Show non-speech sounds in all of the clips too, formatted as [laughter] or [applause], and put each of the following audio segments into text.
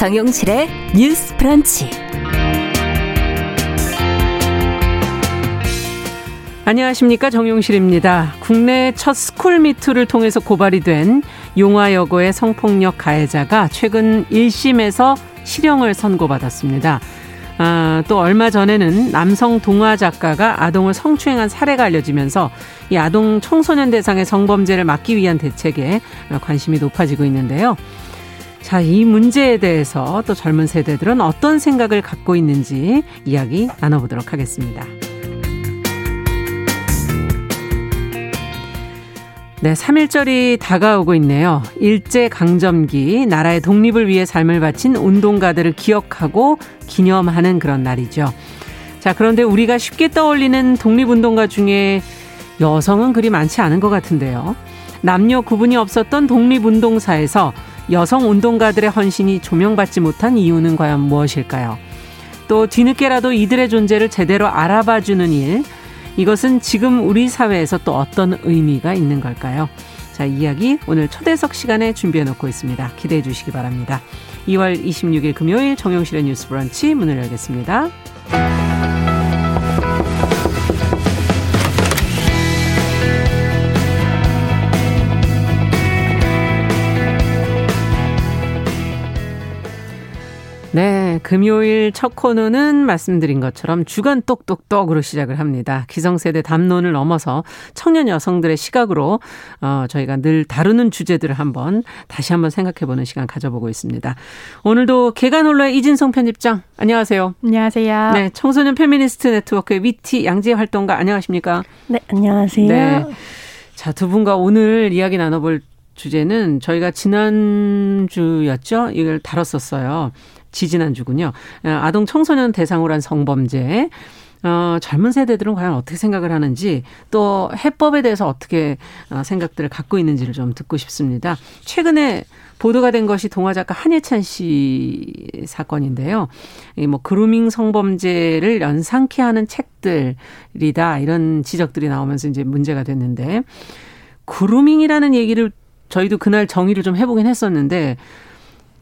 정용실의 뉴스 프런치. 안녕하십니까 정용실입니다. 국내 첫 스쿨미투를 통해서 고발이 된 용화여고의 성폭력 가해자가 최근 1심에서 실형을 선고받았습니다. 아, 또 얼마 전에는 남성 동화 작가가 아동을 성추행한 사례가 알려지면서 이 아동 청소년 대상의 성범죄를 막기 위한 대책에 관심이 높아지고 있는데요. 자, 이 문제에 대해서 또 젊은 세대들은 어떤 생각을 갖고 있는지 이야기 나눠보도록 하겠습니다. 네, 3.1절이 다가오고 있네요. 일제강점기, 나라의 독립을 위해 삶을 바친 운동가들을 기억하고 기념하는 그런 날이죠. 자, 그런데 우리가 쉽게 떠올리는 독립운동가 중에 여성은 그리 많지 않은 것 같은데요. 남녀 구분이 없었던 독립운동사에서 여성 운동가들의 헌신이 조명받지 못한 이유는 과연 무엇일까요? 또 뒤늦게라도 이들의 존재를 제대로 알아봐주는 일, 이것은 지금 우리 사회에서 또 어떤 의미가 있는 걸까요? 자, 이야기 오늘 초대석 시간에 준비해 놓고 있습니다. 기대해 주시기 바랍니다. 2월 26일 금요일 정용실의 뉴스 브런치 문을 열겠습니다. 네, 금요일 첫 코너는 말씀드린 것처럼 주간 똑똑똑으로 시작을 합니다. 기성세대 담론을 넘어서 청년 여성들의 시각으로 어, 저희가 늘 다루는 주제들을 한번 다시 한번 생각해보는 시간 가져보고 있습니다. 오늘도 계간홀로의 이진송 편집장 안녕하세요. 안녕하세요. 네, 청소년 페미니스트 네트워크의 위티 양지혜 활동가 안녕하십니까? 네, 안녕하세요. 네. 자, 두 분과 오늘 이야기 나눠볼 주제는 저희가 지난주였죠? 이걸 다뤘었어요. 지지난주군요. 어, 아동 청소년 대상으로 한 성범죄. 어, 젊은 세대들은 과연 어떻게 생각을 하는지 또 해법에 대해서 어떻게 어, 생각들을 갖고 있는지를 좀 듣고 싶습니다. 최근에 보도가 된 것이 동화 작가 한예찬 씨 사건인데요. 이뭐 그루밍 성범죄를 연상케 하는 책들이다 이런 지적들이 나오면서 이제 문제가 됐는데 그루밍이라는 얘기를 저희도 그날 정의를 좀 해보긴 했었는데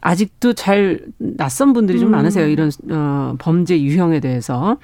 아직도 잘 낯선 분들이 좀 음. 많으세요. 이런 어 범죄 유형에 대해서.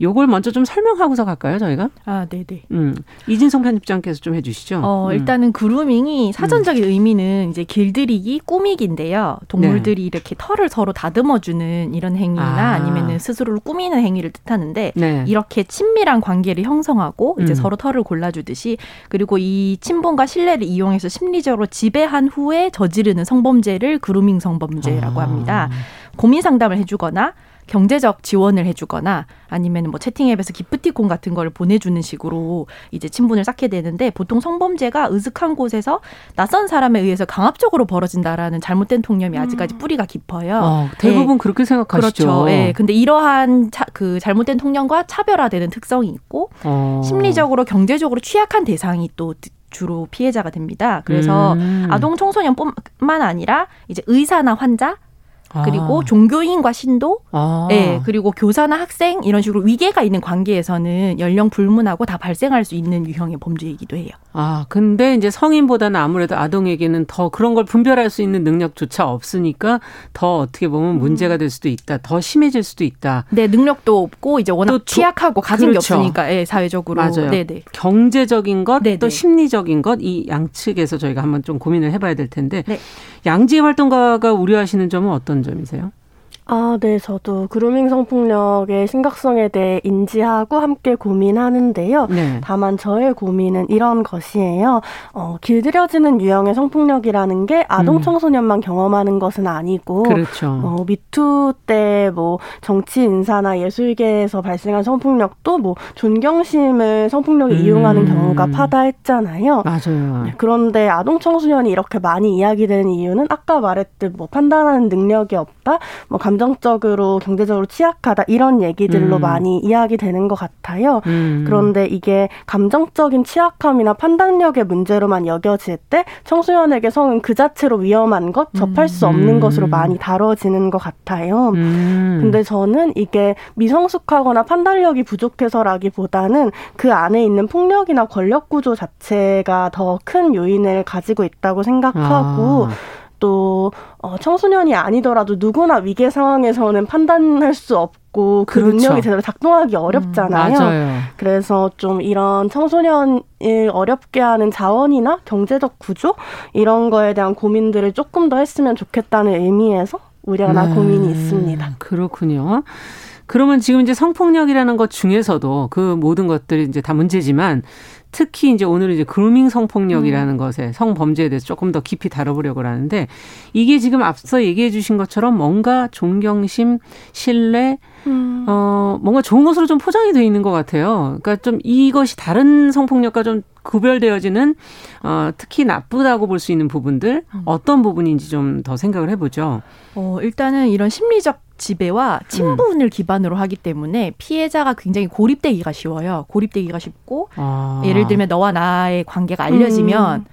요걸 먼저 좀 설명하고서 갈까요, 저희가? 아, 네, 네. 음. 이진성 편집장께서 좀 해주시죠. 어, 음. 일단은 그루밍이 사전적인 음. 의미는 이제 길들이기, 꾸미기인데요. 동물들이 네. 이렇게 털을 서로 다듬어주는 이런 행위나 아. 니면은 스스로를 꾸미는 행위를 뜻하는데 네. 이렇게 친밀한 관계를 형성하고 이제 음. 서로 털을 골라주듯이 그리고 이 친분과 신뢰를 이용해서 심리적으로 지배한 후에 저지르는 성범죄를 그루밍 성범죄라고 아. 합니다. 고민 상담을 해주거나 경제적 지원을 해주거나 아니면 뭐 채팅 앱에서 기프티콘 같은 걸 보내주는 식으로 이제 친분을 쌓게 되는데 보통 성범죄가 으슥한 곳에서 낯선 사람에 의해서 강압적으로 벌어진다라는 잘못된 통념이 아직까지 음. 뿌리가 깊어요. 어, 대부분 네. 그렇게 생각하시죠. 그렇죠. 네. 근데 이러한 차, 그 잘못된 통념과 차별화되는 특성이 있고 어. 심리적으로 경제적으로 취약한 대상이 또 주로 피해자가 됩니다. 그래서 음. 아동 청소년뿐만 아니라 이제 의사나 환자 그리고 아. 종교인과 신도, 아. 예, 그리고 교사나 학생 이런 식으로 위계가 있는 관계에서는 연령 불문하고 다 발생할 수 있는 유형의 범죄이기도 해요. 아, 근데 이제 성인보다는 아무래도 아동에게는 더 그런 걸 분별할 수 있는 능력조차 없으니까 더 어떻게 보면 문제가 될 수도 있다. 더 심해질 수도 있다. 네, 능력도 없고 이제 워낙 취약하고 가진 그렇죠. 게 없으니까 예, 사회적으로. 맞아요. 네네. 경제적인 것, 네네. 또 심리적인 것 이 양측에서 저희가 한번 좀 고민을 해봐야 될 텐데 네. 양지 활동가가 우려하시는 점은 어떤 점이세요? 아, 네, 저도 그루밍 성폭력의 심각성에 대해 인지하고 함께 고민하는데요. 네. 다만 저의 고민은 이런 것이에요. 어, 길들여지는 유형의 성폭력이라는 게 아동 음. 청소년만 음. 경험하는 것은 아니고, 그렇죠. 어, 미투 때 뭐 정치 인사나 예술계에서 발생한 성폭력도 뭐 존경심을 성폭력에 음. 이용하는 경우가 파다했잖아요. 맞아요. 네, 그런데 아동 청소년이 이렇게 많이 이야기되는 이유는 아까 말했듯 뭐 판단하는 능력이 없다, 뭐 감 정적으로 경제적으로 취약하다 이런 얘기들로 음. 많이 이야기되는 것 같아요. 음. 그런데 이게 감정적인 취약함이나 판단력의 문제로만 여겨질 때 청소년에게 성은 그 자체로 위험한 것, 접할 수 없는 음. 것으로 많이 다뤄지는 것 같아요. 음. 근데 저는 이게 미성숙하거나 판단력이 부족해서라기보다는 그 안에 있는 폭력이나 권력 구조 자체가 더 큰 요인을 가지고 있다고 생각하고 아. 또 어, 청소년이 아니더라도 누구나 위계 상황에서는 판단할 수 없고 그 그렇죠. 능력이 제대로 작동하기 어렵잖아요. 음, 그래서 좀 이런 청소년을 어렵게 하는 자원이나 경제적 구조 이런 거에 대한 고민들을 조금 더 했으면 좋겠다는 의미에서 우려나 네. 고민이 있습니다. 그렇군요. 그러면 지금 이제 성폭력이라는 것 중에서도 그 모든 것들이 이제 다 문제지만 특히 이제 오늘은 이제 그루밍 성폭력이라는 음. 것에 성범죄에 대해서 조금 더 깊이 다뤄보려고 하는데 이게 지금 앞서 얘기해 주신 것처럼 뭔가 존경심, 신뢰, 음. 어, 뭔가 좋은 것으로 좀 포장이 돼 있는 것 같아요. 그러니까 좀 이것이 다른 성폭력과 좀 구별되어지는 어, 특히 나쁘다고 볼 수 있는 부분들 음. 어떤 부분인지 좀 더 생각을 해보죠. 어, 일단은 이런 심리적 지배와 친분을 음. 기반으로 하기 때문에 피해자가 굉장히 고립되기가 쉬워요. 고립되기가 쉽고 아. 예를 들면 너와 나의 관계가 알려지면 음.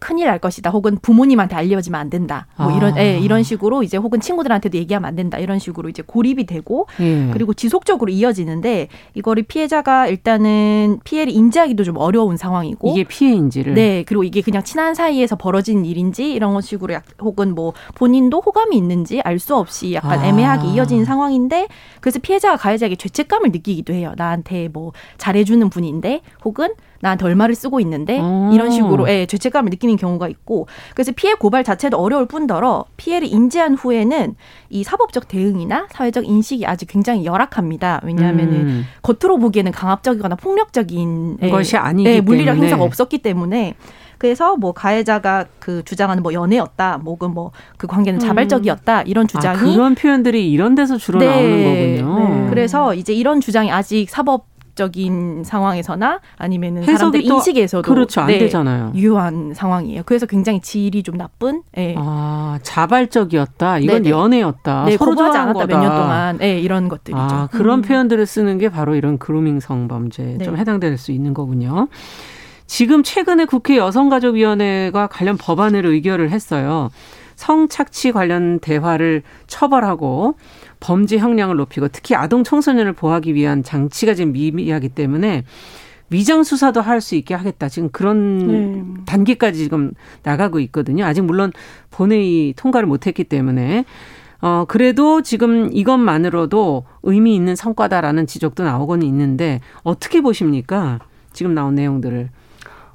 큰일 날 것이다. 혹은 부모님한테 알려지면 안 된다. 뭐 아. 이런 예, 이런 식으로 이제 혹은 친구들한테도 얘기하면 안 된다. 이런 식으로 이제 고립이 되고 예. 그리고 지속적으로 이어지는데 이거를 피해자가 일단은 피해를 인지하기도 좀 어려운 상황이고 이게 피해인지를 네 그리고 이게 그냥 친한 사이에서 벌어진 일인지 이런 식으로 약, 혹은 뭐 본인도 호감이 있는지 알 수 없이 약간 아. 애매하게 이어지는 상황인데 그래서 피해자가 가해자에게 죄책감을 느끼기도 해요. 나한테 뭐 잘해주는 분인데 혹은 나한테 얼마를 쓰고 있는데 오. 이런 식으로 예, 죄책감을 느끼는 경우가 있고 그래서 피해 고발 자체도 어려울 뿐더러 피해를 인지한 후에는 이 사법적 대응이나 사회적 인식이 아직 굉장히 열악합니다. 왜냐하면은 음. 겉으로 보기에는 강압적이거나 폭력적인 예, 것이 아니기 예, 물리력 때문에. 행사가 없었기 때문에 그래서 뭐 가해자가 그 주장하는 뭐 연애였다, 뭐그뭐그 관계는 음. 자발적이었다 이런 아, 주장이 아, 그런 표현들이 이런 데서 주로 네. 나오는 거군요. 네. 그래서 이제 이런 주장이 아직 사법 적인 상황에서나 아니면은 사람들 인식에서도 그렇죠 안 네, 되잖아요. 유효한 상황이에요. 그래서 굉장히 질이 좀 나쁜. 네. 아 자발적이었다. 이건 네네. 연애였다. 네, 서로 좋아하지 않았다 몇 년 동안. 네, 이런 것들이죠. 아, 그런 음. 표현들을 쓰는 게 바로 이런 그루밍 성범죄에 네. 좀 해당될 수 있는 거군요. 지금 최근에 국회 여성가족위원회가 관련 법안을 의결을 했어요. 성착취 관련 대화를 처벌하고 범죄 형량을 높이고 특히 아동 청소년을 보호하기 위한 장치가 지금 미미하기 때문에 위장 수사도 할 수 있게 하겠다. 지금 그런 네. 단계까지 지금 나가고 있거든요. 아직 물론 본회의 통과를 못했기 때문에 어 그래도 지금 이것만으로도 의미 있는 성과다라는 지적도 나오고는 있는데 어떻게 보십니까? 지금 나온 내용들을.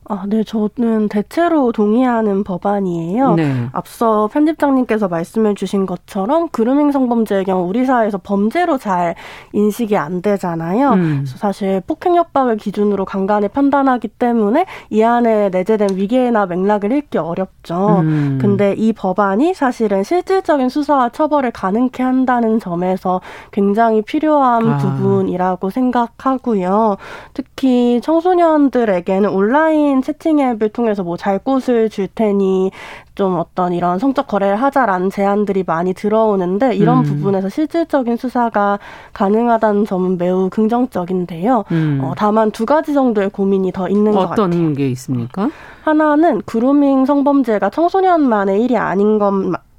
아, 네, 저는 대체로 동의하는 법안이에요. 네. 앞서 편집장님께서 말씀해 주신 것처럼 그루밍 성범죄의 경우 우리 사회에서 범죄로 잘 인식이 안 되잖아요. 음. 사실 폭행협박을 기준으로 강간을 판단하기 때문에 이 안에 내재된 위계나 맥락을 읽기 어렵죠. 음. 근데 이 법안이 사실은 실질적인 수사와 처벌을 가능케 한다는 점에서 굉장히 필요한 아. 부분이라고 생각하고요. 특히 청소년들에게는 온라인 온라인 채팅 앱을 통해서 뭐잘 꽃을 줄 테니 좀 어떤 이런 성적 거래를 하자라는 제안들이 많이 들어오는데 이런 음. 부분에서 실질적인 수사가 가능하다는 점은 매우 긍정적인데요. 음. 어, 다만 두 가지 정도의 고민이 더 있는 것 같아요. 어떤 게 있습니까? 하나는 그루밍 성범죄가 청소년만의 일이 아닌 것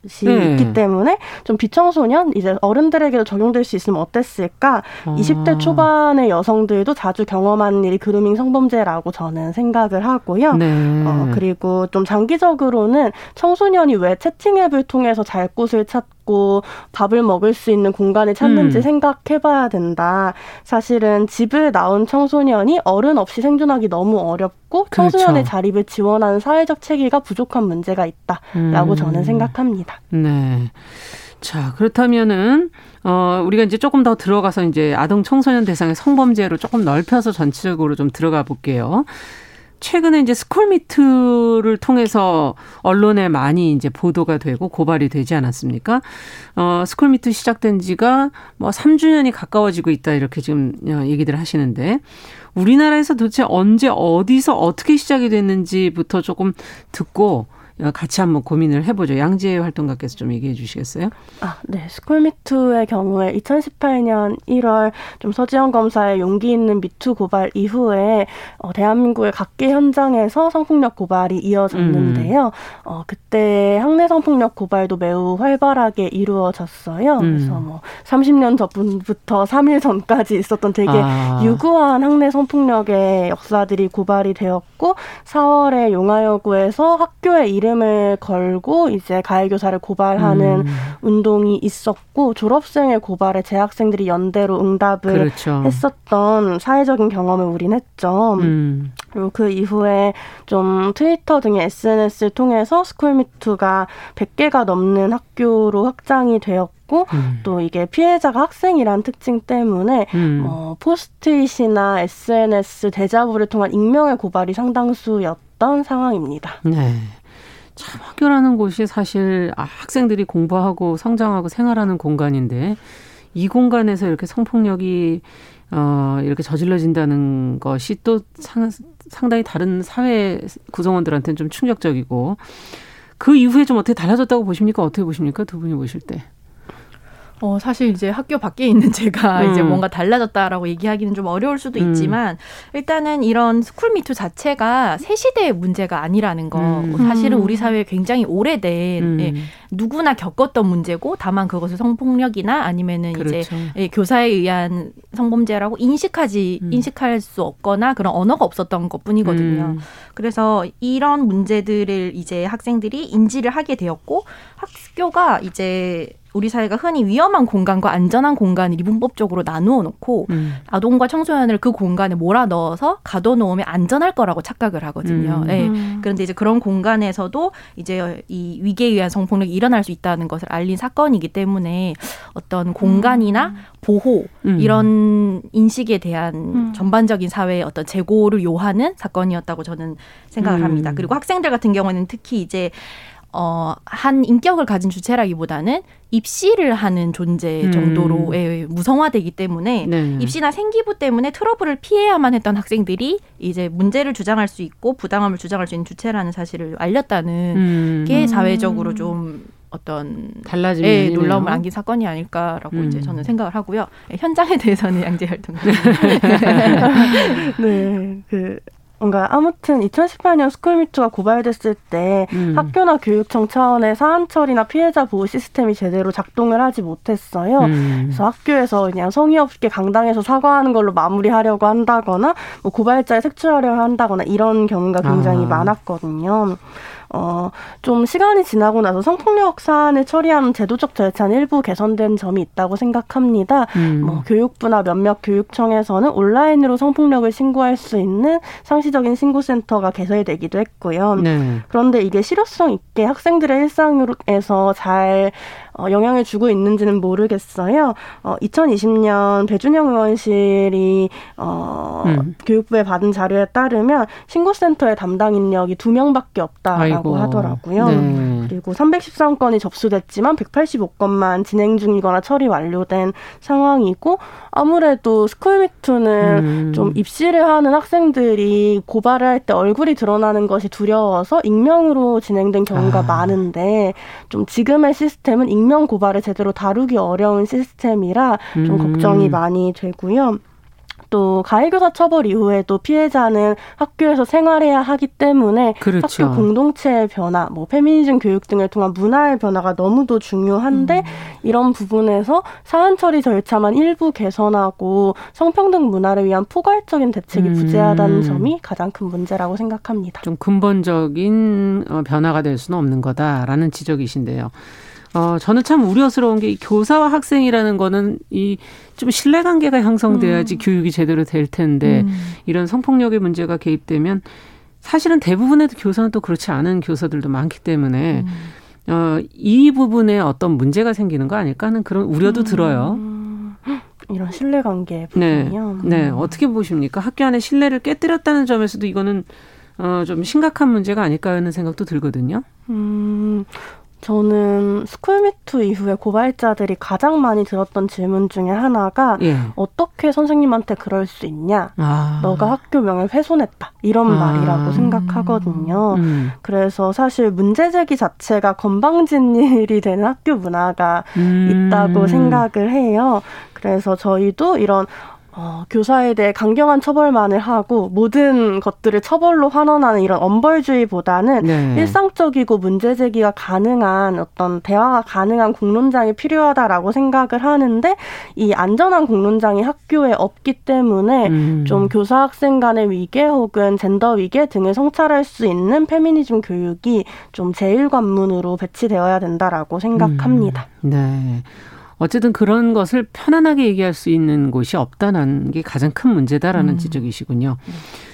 것이 네. 있기 때문에 좀 비청소년 이제 어른들에게도 적용될 수 있으면 어땠을까? 아. 20대 초반의 여성들도 자주 경험하는 일이 그루밍 성범죄라고 저는 생각을 하고요. 네. 어, 그리고 좀 장기적으로는 청소년이 왜 채팅 앱을 통해서 잘 곳을 찾고 있고 밥을 먹을 수 있는 공간을 찾는지 음. 생각해봐야 된다. 사실은 집을 나온 청소년이 어른 없이 생존하기 너무 어렵고 그렇죠. 청소년의 자립을 지원하는 사회적 체계가 부족한 문제가 있다라고 음. 저는 생각합니다. 네. 자, 그렇다면은, 어, 우리가 이제 조금 더 들어가서 이제 아동 청소년 대상의 성범죄로 조금 넓혀서 전체적으로 좀 들어가 볼게요. 최근에 이제 스쿨미트를 통해서 언론에 많이 이제 보도가 되고 고발이 되지 않았습니까? 어, 스쿨미투 시작된 지가 뭐 3주년이 가까워지고 있다 이렇게 지금 어, 얘기들 하시는데 우리나라에서 도대체 언제 어디서 어떻게 시작이 됐는지부터 조금 듣고 같이 한번 고민을 해보죠. 양지혜 활동가께서 좀 얘기해 주시겠어요? 아, 네. 스쿨미투의 경우에 2018년 1월 좀 서지영 검사의 용기 있는 미투 고발 이후에 어, 대한민국의 각계 현장에서 성폭력 고발이 이어졌는데요. 음. 어, 그때 학내 성폭력 고발도 매우 활발하게 이루어졌어요. 음. 그래서 뭐 30년 전부터 3일 전까지 있었던 되게 아. 유구한 학내 성폭력의 역사들이 고발이 되었고 4월에 용화여고에서 학교에 일 이름을 걸고 이제 가해 교사를 고발하는 음. 운동이 있었고 졸업생의 고발에 재학생들이 연대로 응답을 그렇죠. 했었던 사회적인 경험을 우린 했죠. 음. 그리고 그 이후에 좀 트위터 등의 SNS를 통해서 스쿨미투가 100개가 넘는 학교로 확장이 되었고 음. 또 이게 피해자가 학생이란 특징 때문에 음. 어, 포스트잇이나 SNS 대자부를 통한 익명의 고발이 상당수였던 상황입니다. 네. 참 학교라는 곳이 사실 아, 학생들이 공부하고 성장하고 생활하는 공간인데 이 공간에서 이렇게 성폭력이 어, 이렇게 저질러진다는 것이 또 상, 상당히 다른 사회 구성원들한테는 좀 충격적이고 그 이후에 좀 어떻게 달라졌다고 보십니까? 어떻게 보십니까? 두 분이 보실 때. 어, 사실 이제 학교 밖에 있는 [laughs] 제가 음. 이제 뭔가 달라졌다라고 얘기하기는 좀 어려울 수도 음. 있지만 일단은 이런 스쿨미투 자체가 새 시대의 문제가 아니라는 거 음. 사실은 우리 사회에 굉장히 오래된 음. 예, 누구나 겪었던 문제고 다만 그것을 성폭력이나 아니면은 그렇죠. 이제 예, 교사에 의한 성범죄라고 인식하지 음. 인식할 수 없거나 그런 언어가 없었던 것 뿐이거든요. 음. 그래서 이런 문제들을 이제 학생들이 인지를 하게 되었고 학교가 이제 우리 사회가 흔히 위험한 공간과 안전한 공간을 이분법적으로 나누어 놓고 음. 아동과 청소년을 그 공간에 몰아 넣어서 가둬놓으면 안전할 거라고 착각을 하거든요. 음. 네. 그런데 이제 그런 공간에서도 이제 이 위계에 의한 성폭력이 일어날 수 있다는 것을 알린 사건이기 때문에 어떤 공간이나 음. 보호 음. 이런 인식에 대한 음. 전반적인 사회의 어떤 재고를 요하는 사건이었다고 저는 생각을 합니다. 그리고 학생들 같은 경우는 특히 이제 어, 한 인격을 가진 주체라기보다는 입시를 하는 존재 음. 정도로 음. 무성화되기 때문에 네. 입시나 생기부 때문에 트러블을 피해야만 했던 학생들이 이제 문제를 주장할 수 있고 부당함을 주장할 수 있는 주체라는 사실을 알렸다는 음. 게 사회적으로 좀 어떤 달라진 예, 놀라움을 안긴 사건이 아닐까라고 음. 이제 저는 생각을 하고요. 예, 현장에 대해서는 [laughs] 양재 활동. [laughs] [laughs] 네, 그 뭔가 아무튼 2018년 스쿨미투가 고발됐을 때 음. 학교나 교육청 차원의 사안 처리나 피해자 보호 시스템이 제대로 작동을 하지 못했어요. 음. 그래서 학교에서 그냥 성의 없게 강당에서 사과하는 걸로 마무리하려고 한다거나 뭐 고발자에 색출하려 한다거나 이런 경우가 굉장히 아. 많았거든요. 어, 좀 시간이 지나고 나서 성폭력 사안을 처리하는 제도적 절차는 일부 개선된 점이 있다고 생각합니다. 음. 뭐 교육부나 몇몇 교육청에서는 온라인으로 성폭력을 신고할 수 있는 상시적인 신고센터가 개설되기도 했고요. 네. 그런데 이게 실효성 있게 학생들의 일상에서 잘 어, 영향을 주고 있는지는 모르겠어요. 어, 2020년 배준영 의원실이 어, 음. 교육부에 받은 자료에 따르면 신고센터의 담당 인력이 두 명밖에 없다라고 아이고. 하더라고요. 네. 그리고 313건이 접수됐지만 185건만 진행 중이거나 처리 완료된 상황이고 아무래도 스쿨미투는 음. 좀 입시를 하는 학생들이 고발을 할 때 얼굴이 드러나는 것이 두려워서 익명으로 진행된 경우가 아. 많은데 좀 지금의 시스템은 익명 고발을 제대로 다루기 어려운 시스템이라 좀 음. 걱정이 많이 되고요. 또 가해교사 처벌 이후에도 피해자는 학교에서 생활해야 하기 때문에 그렇죠. 학교 공동체의 변화, 뭐 페미니즘 교육 등을 통한 문화의 변화가 너무도 중요한데 음. 이런 부분에서 사안 처리 절차만 일부 개선하고 성평등 문화를 위한 포괄적인 대책이 음. 부재하다는 점이 가장 큰 문제라고 생각합니다. 좀 근본적인 어, 변화가 될 수는 없는 거다라는 지적이신데요. 어, 저는 참 우려스러운 게 교사와 학생이라는 거는 이 좀 신뢰관계가 형성돼야지 음. 교육이 제대로 될 텐데 음. 이런 성폭력의 문제가 개입되면 사실은 대부분의 교사는 또 그렇지 않은 교사들도 많기 때문에 음. 어, 이 부분에 어떤 문제가 생기는 거 아닐까 하는 그런 우려도 음. 들어요. 이런 신뢰관계 네. 부분이요. 네. 네. 어떻게 보십니까? 학교 안에 신뢰를 깨뜨렸다는 점에서도 이거는 어, 좀 심각한 문제가 아닐까 하는 생각도 들거든요. 음, 저는 스쿨미투 이후에 고발자들이 가장 많이 들었던 질문 중에 하나가 예. 어떻게 선생님한테 그럴 수 있냐? 아. 너가 학교 명예 훼손했다. 이런 아. 말이라고 생각하거든요. 음. 그래서 사실 문제 제기 자체가 건방진 [laughs] 일이 되는 학교 문화가 음. 있다고 생각을 해요. 그래서 저희도 이런 어, 교사에 대해 강경한 처벌만을 하고 모든 것들을 처벌로 환원하는 이런 엄벌주의보다는 네. 일상적이고 문제 제기가 가능한 어떤 대화가 가능한 공론장이 필요하다라고 생각을 하는데 이 안전한 공론장이 학교에 없기 때문에 음. 좀 교사 학생 간의 위계 혹은 젠더 위계 등을 성찰할 수 있는 페미니즘 교육이 좀 제일 관문으로 배치되어야 된다라고 생각합니다. 음. 네. 어쨌든 그런 것을 편안하게 얘기할 수 있는 곳이 없다는 게 가장 큰 문제다라는 음. 지적이시군요.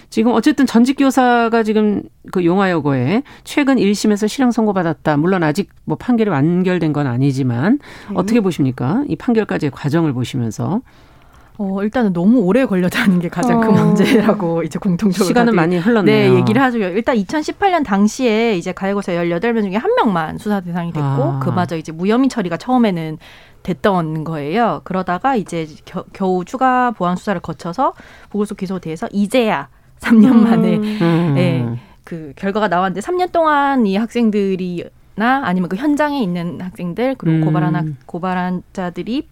지금 어쨌든 전직 교사가 지금 그 용화여고에 최근 1심에서 실형 선고받았다. 물론 아직 뭐 판결이 완결된 건 아니지만 음. 어떻게 보십니까? 이 판결까지의 과정을 보시면서. 어, 일단은 너무 오래 걸렸다는 게 가장 큰 어. 문제라고 이제 공통적으로 시간은 많이 흘렀네요. 네, 얘기를 하죠. 일단 2018년 당시에 이제 가해고사 18명 중에 한 명만 수사 대상이 됐고 아. 그마저 이제 무혐의 처리가 처음에는 됐던 거예요. 그러다가 이제 겨, 겨우 추가 보안 수사를 거쳐서 보고서 기소돼서 이제야 3년 음. 만에 음. 네, 그 결과가 나왔는데 3년 동안 이 학생들이 나 아니면 그 현장에 있는 학생들 그리고 음. 고발한 학, 고발한 자들이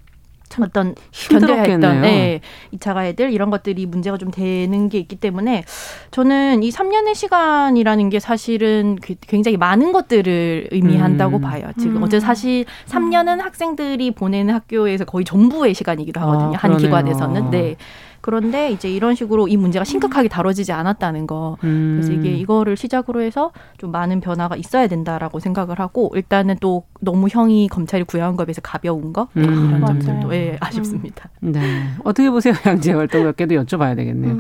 어떤 견뎌야 했던 네, 2차 가해들 이런 것들이 문제가 좀 되는 게 있기 때문에 저는 이 3년의 시간이라는 게 사실은 굉장히 많은 것들을 의미한다고 음. 봐요. 지금 음. 어제 사실 3년은 학생들이 보내는 학교에서 거의 전부의 시간이기도 하거든요. 아, 한 기관에서는. 네. 그런데 이제 이런 식으로 이 문제가 심각하게 다뤄지지 않았다는 거. 음. 그래서 이게 이거를 시작으로 해서 좀 많은 변화가 있어야 된다라고 생각을 하고 일단은 또 너무 형이 검찰이 구형한 것에 비해서 가벼운 거 음. 이런 점들도 예, 아쉽습니다. 음. 네. 어떻게 보세요, [laughs] 양재 활동가께도 여쭤봐야 되겠네요.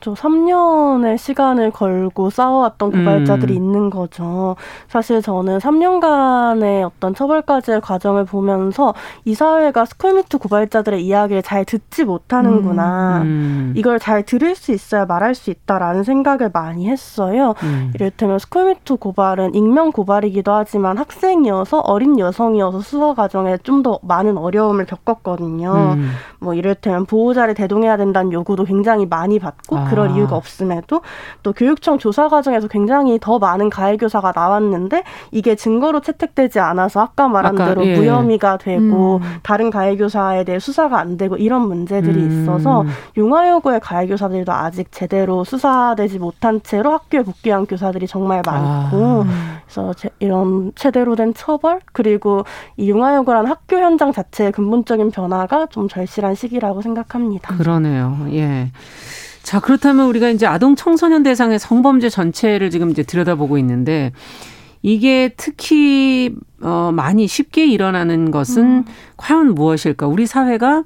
음. 저 3년의 시간을 걸고 싸워왔던 고발자들이 음. 있는 거죠. 사실 저는 3년간의 어떤 처벌까지의 과정을 보면서 이 사회가 스쿨미투 고발자들의 이야기를 잘 듣지 못하는구나. 음. 음. 이걸 잘 들을 수 있어야 말할 수 있다라는 생각을 많이 했어요. 음. 이를테면 스쿨미투 고발은 익명 고발이기도 하지만 학생이어서 어린 여성이어서 수사 과정에 좀 더 많은 어려움을 겪었거든요. 음. 뭐 이를테면 보호자를 대동해야 된다는 요구도 굉장히 많이 받고 아. 그럴 이유가 없음에도 또 교육청 조사 과정에서 굉장히 더 많은 가해 교사가 나왔는데 이게 증거로 채택되지 않아서 아까 말한 아까, 대로 예. 무혐의가 되고 음. 다른 가해 교사에 대해 수사가 안 되고 이런 문제들이 음. 있어서 용화여고의 가해 교사들도 아직 제대로 수사되지 못한 채로 학교에 복귀한 교사들이 정말 많고 아. 그래서 이런 제대로 된 처벌 그리고 이 용화여고라는 학교 현장 자체의 근본적인 변화가 좀 절실한 시기라고 생각합니다. 그러네요. 예. 자, 그렇다면 우리가 이제 아동 청소년 대상의 성범죄 전체를 지금 이제 들여다보고 있는데 이게 특히 어 많이 쉽게 일어나는 것은 음. 과연 무엇일까? 우리 사회가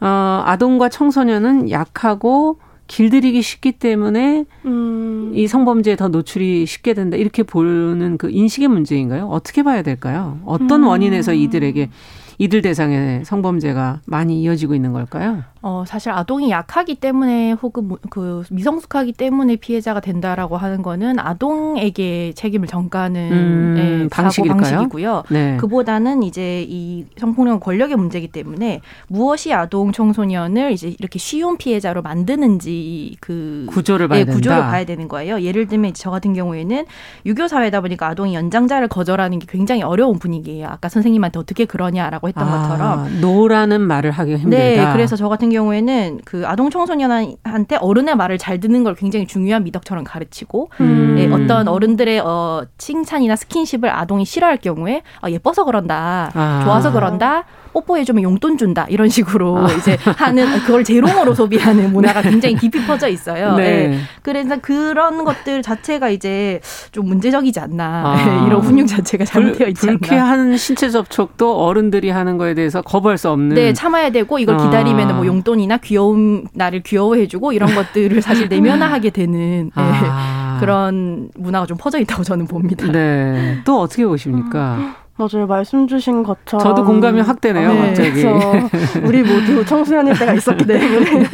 어 아동과 청소년은 약하고 길들이기 쉽기 때문에 음. 이 성범죄에 더 노출이 쉽게 된다 이렇게 보는 그 인식의 문제인가요? 어떻게 봐야 될까요? 어떤 음. 원인에서 이들에게 이들 대상의 성범죄가 많이 이어지고 있는 걸까요? 어, 사실 아동이 약하기 때문에 혹은 그 미성숙하기 때문에 피해자가 된다라고 하는 거는 아동에게 책임을 전가하는 음, 예, 방식일까요? 사고 방식이고요. 네. 그보다는 이제 이 성폭력 권력의 문제이기 때문에 무엇이 아동 청소년을 이제 이렇게 쉬운 피해자로 만드는지 그 구조를 봐야, 예, 구조를 봐야 되는 거예요. 예를 들면 저 같은 경우에는 유교 사회다 보니까 아동이 연장자를 거절하는 게 굉장히 어려운 분위기예요. 아까 선생님한테 어떻게 그러냐라고 했던 아, 것처럼 노라는 말을 하기 힘들다. 네, 그래서 저 같은 같은 경우에는 그 아동 청소년한테 어른의 말을 잘 듣는 걸 굉장히 중요한 미덕처럼 가르치고 음. 네, 어떤 어른들의 어, 칭찬이나 스킨십을 아동이 싫어할 경우에 아, 예뻐서 그런다, 아. 좋아서 그런다, 뽀뽀해주면 용돈 준다 이런 식으로 아. [laughs] 이제 하는 그걸 제로모로 소비하는 [laughs] 문화가 네. 굉장히 깊이 퍼져 있어요. 네. 네. 그래서 그런 것들 자체가 이제 좀 문제적이지 않나 아. 이런 훈육 자체가 잘못되어 있지 않나. 불쾌한 신체 접촉도 어른들이 하는 거에 대해서 거부할 수 없는. 네, 참아야 되고 이걸 아. 기다리면 뭐 용돈이나 귀여움 나를 귀여워해주고 이런 것들을 사실 내면화하게 되는 네. 그런 문화가 좀 퍼져 있다고 저는 봅니다. 네. 또 어떻게 보십니까? 맞아요. 말씀 주신 것처럼. 저도 공감이 확 되네요, 네, 갑자기. [laughs] 우리 모두 청소년일 때가 있었기 네. 때문에.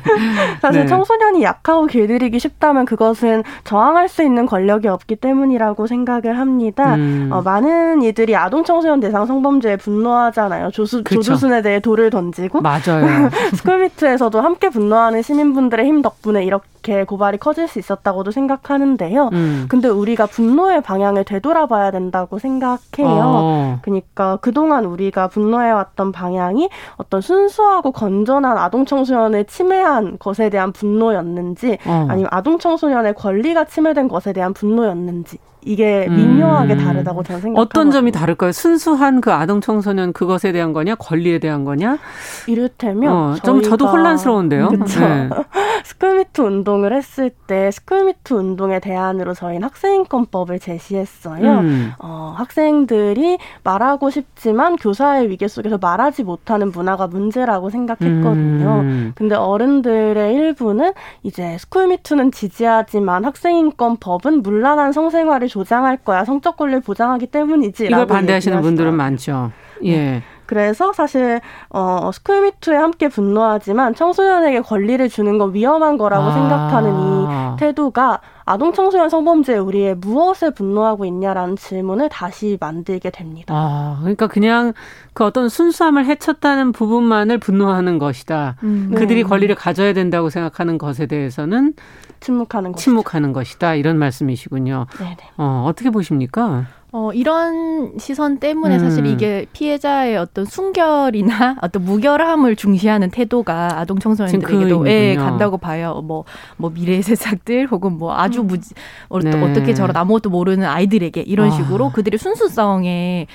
[laughs] 사실 네. 청소년이 약하고 길들이기 쉽다면 그것은 저항할 수 있는 권력이 없기 때문이라고 생각을 합니다. 음. 어, 많은 이들이 아동 청소년 대상 성범죄에 분노하잖아요. 조수. 조주순에 대해 돌을 던지고. 맞아요. [laughs] 스쿨미트에서도 함께 분노하는 시민분들의 힘 덕분에 이렇게 이렇게 고발이 커질 수 있었다고도 생각하는데요. 음. 근데 우리가 분노의 방향을 되돌아봐야 된다고 생각해요. 어. 그러니까 그동안 우리가 분노해왔던 방향이 어떤 순수하고 건전한 아동 청소년을 침해한 것에 대한 분노였는지 어. 아니면 아동 청소년의 권리가 침해된 것에 대한 분노였는지 이게 미묘하게 음. 다르다고 저는 생각합니다. 어떤 점이 다를까요? 순수한 그 아동 청소년 그것에 대한 거냐, 권리에 대한 거냐? 이를테면 어, 좀 저도 혼란스러운데요. 그렇죠. 네. [laughs] 스쿨미투 운동을 했을 때 스쿨미투 운동의 대안으로 저희는 학생인권법을 제시했어요. 음. 어, 학생들이 말하고 싶지만 교사의 위계 속에서 말하지 못하는 문화가 문제라고 생각했거든요. 음. 근데 어른들의 일부는 이제 스쿨미투는 지지하지만 학생인권법은 문란한 성생활을 조장할 거야. 성적 권리를 보장하기 때문이지. 이걸 반대하시는 분들은 많죠. 예. 네. 그래서 사실 어 스쿨미투에 함께 분노하지만 청소년에게 권리를 주는 건 위험한 거라고 아. 생각하는 이 태도가 아동 청소년 성범죄에 우리의 무엇에 분노하고 있냐라는 질문을 다시 만들게 됩니다. 아, 그러니까 그냥 그 어떤 순수함을 해쳤다는 부분만을 분노하는 것이다. 음. 그들이 네. 권리를 가져야 된다고 생각하는 것에 대해서는 침묵하는 것이다. 침묵하는 것이다. 이런 말씀이시군요. 네네. 어, 어떻게 보십니까? 어, 이런 시선 때문에 음. 사실 이게 피해자의 어떤 순결이나 [laughs] 어떤 무결함을 중시하는 태도가 아동 청소년들에게도 그 예, 간다고 봐요. 뭐, 뭐 미래의 새싹들 혹은 뭐 아주 음. 무지, 어, 네. 어떻게 저런 아무것도 모르는 아이들에게 이런 아. 식으로 그들의 순수성에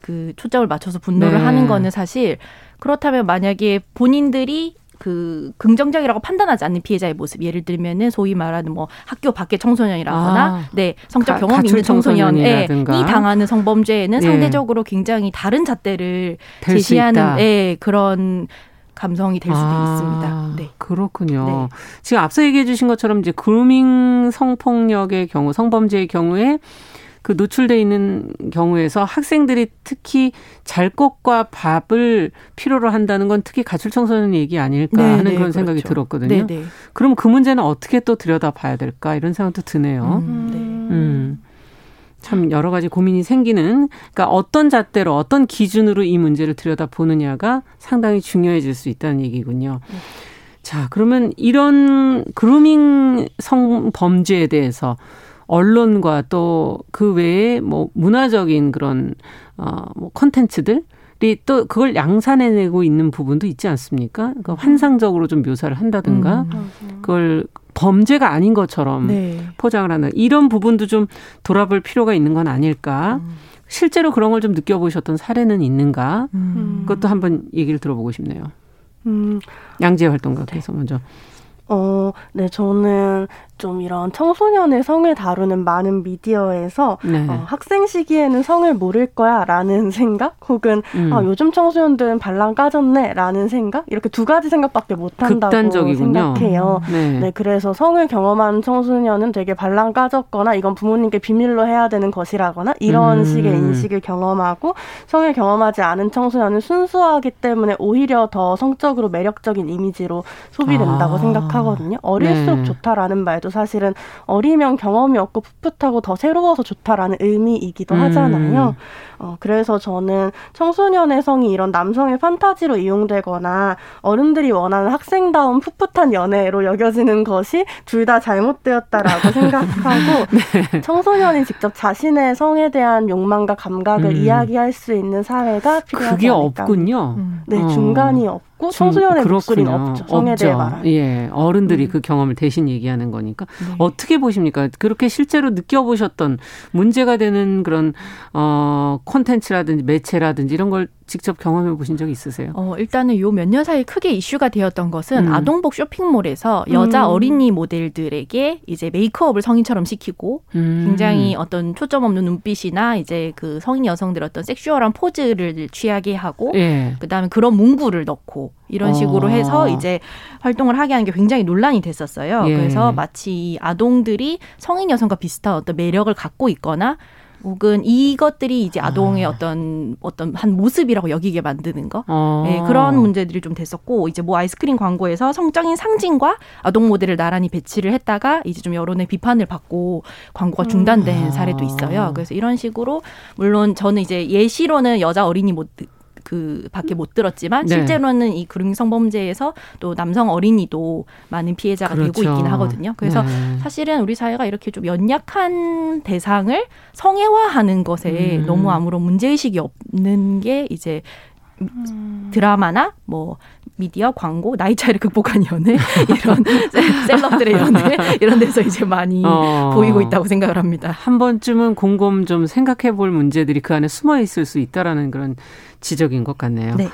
그 초점을 맞춰서 분노를 네. 하는 거는 사실 그렇다면 만약에 본인들이 그 긍정적이라고 판단하지 않는 피해자의 모습 예를 들면은 소위 말하는 뭐 학교 밖의 청소년이라거나 아, 네 성적 경험 있는 청소년이 당하는 성범죄에는 예. 상대적으로 굉장히 다른 잣대를 제시하는 예, 그런 감성이 될 수도 아, 있습니다. 네. 그렇군요. 네. 지금 앞서 얘기해 주신 것처럼 이제 그루밍 성폭력의 경우, 성범죄의 경우에 그 노출돼 있는 경우에서 학생들이 특히 잘 것과 밥을 필요로 한다는 건 특히 가출 청소년 얘기 아닐까 네, 하는 네, 그런 생각이 그렇죠. 들었거든요. 네, 네. 그럼 그 문제는 어떻게 또 들여다 봐야 될까 이런 생각도 드네요. 음, 네. 음. 참 여러 가지 고민이 생기는 그러니까 어떤 잣대로 어떤 기준으로 이 문제를 들여다 보느냐가 상당히 중요해질 수 있다는 얘기군요. 네. 자, 그러면 이런 그루밍 성범죄에 대해서 언론과 또 그 외에 뭐 문화적인 그런 어뭐 컨텐츠들이 또 그걸 양산해내고 있는 부분도 있지 않습니까? 그러니까 음. 환상적으로 좀 묘사를 한다든가 음. 그걸 범죄가 아닌 것처럼 네. 포장을 하는 이런 부분도 좀 돌아볼 필요가 있는 건 아닐까? 음. 실제로 그런 걸 좀 느껴보셨던 사례는 있는가? 음. 그것도 한번 얘기를 들어보고 싶네요. 음. 양재 활동가께서 네. 먼저. 어, 네, 저는 좀 이런 청소년의 성을 다루는 많은 미디어에서 네. 어, 학생 시기에는 성을 모를 거야 라는 [laughs] 생각 혹은 음. 아, 요즘 청소년들은 발랑 까졌네 라는 생각 이렇게 두 가지 생각밖에 못 한다고 생각해요. 네. 네. 그래서 성을 경험한 청소년은 되게 발랑 까졌거나 이건 부모님께 비밀로 해야 되는 것이라거나 이런 음. 식의 인식을 경험하고 성을 경험하지 않은 청소년은 순수하기 때문에 오히려 더 성적으로 매력적인 이미지로 소비된다고 아. 생각 하거든요. 어릴수록 네. 좋다라는 말 말도 사실은 어리면 경험이 없고 풋풋하고 더 새로워서 좋다라는 의미이기도 음. 하잖아요. 어, 그래서 저는 청소년의 성이 이런 남성의 판타지로 이용되거나 어른들이 원하는 학생다운 풋풋한 연애로 여겨지는 것이 둘 다 잘못되었다라고 [laughs] 생각하고 네. 청소년이 직접 자신의 성에 대한 욕망과 감각을 음. 이야기할 수 있는 사회가 필요하지 그게 없군요. 네, 어. 중간이 없고 청소년의 목소리는 없죠. 성에 대해 말하는. 예, 어른들이 음. 그 경험을 대신 얘기하는 거니까 네. 어떻게 보십니까? 그렇게 실제로 느껴보셨던 문제가 되는 그런 어 콘텐츠라든지 매체라든지 이런 걸 직접 경험해 보신 적 있으세요? 어, 일단은 요 몇 년 사이 크게 이슈가 되었던 것은 음. 아동복 쇼핑몰에서 여자 음. 어린이 모델들에게 이제 메이크업을 성인처럼 시키고 음. 굉장히 어떤 초점 없는 눈빛이나 이제 그 성인 여성들 어떤 섹슈얼한 포즈를 취하게 하고 예. 그다음에 그런 문구를 넣고 이런 식으로 어. 해서 이제 활동을 하게 하는 게 굉장히 논란이 됐었어요. 예. 그래서 마치 아동들이 성인 여성과 비슷한 어떤 매력을 갖고 있거나 혹은 이것들이 이제 아동의 아. 어떤 어떤 한 모습이라고 여기게 만드는 거 아. 네, 그런 문제들이 좀 됐었고 이제 뭐 아이스크림 광고에서 성적인 상징과 아동 모델을 나란히 배치를 했다가 이제 좀 여론의 비판을 받고 광고가 중단된 음. 사례도 있어요. 그래서 이런 식으로 물론 저는 이제 예시로는 여자 어린이 모델 그 밖에 못 들었지만 네. 실제로는 이 그루밍 성범죄에서 또 남성 어린이도 많은 피해자가 그렇죠. 되고 있긴 하거든요. 그래서 네. 사실은 우리 사회가 이렇게 좀 연약한 대상을 성애화하는 것에 음. 너무 아무런 문제 의식이 없는 게 이제 음. 드라마나 뭐 미디어, 광고, 나이 차이를 극복한 연애 [laughs] 이런 셀럽들의 연애 이런 데서 이제 많이 어. 보이고 있다고 생각을 합니다. 한 번쯤은 곰곰 좀 생각해 볼 문제들이 그 안에 숨어 있을 수 있다라는 그런 지적인 것 같네요. 네.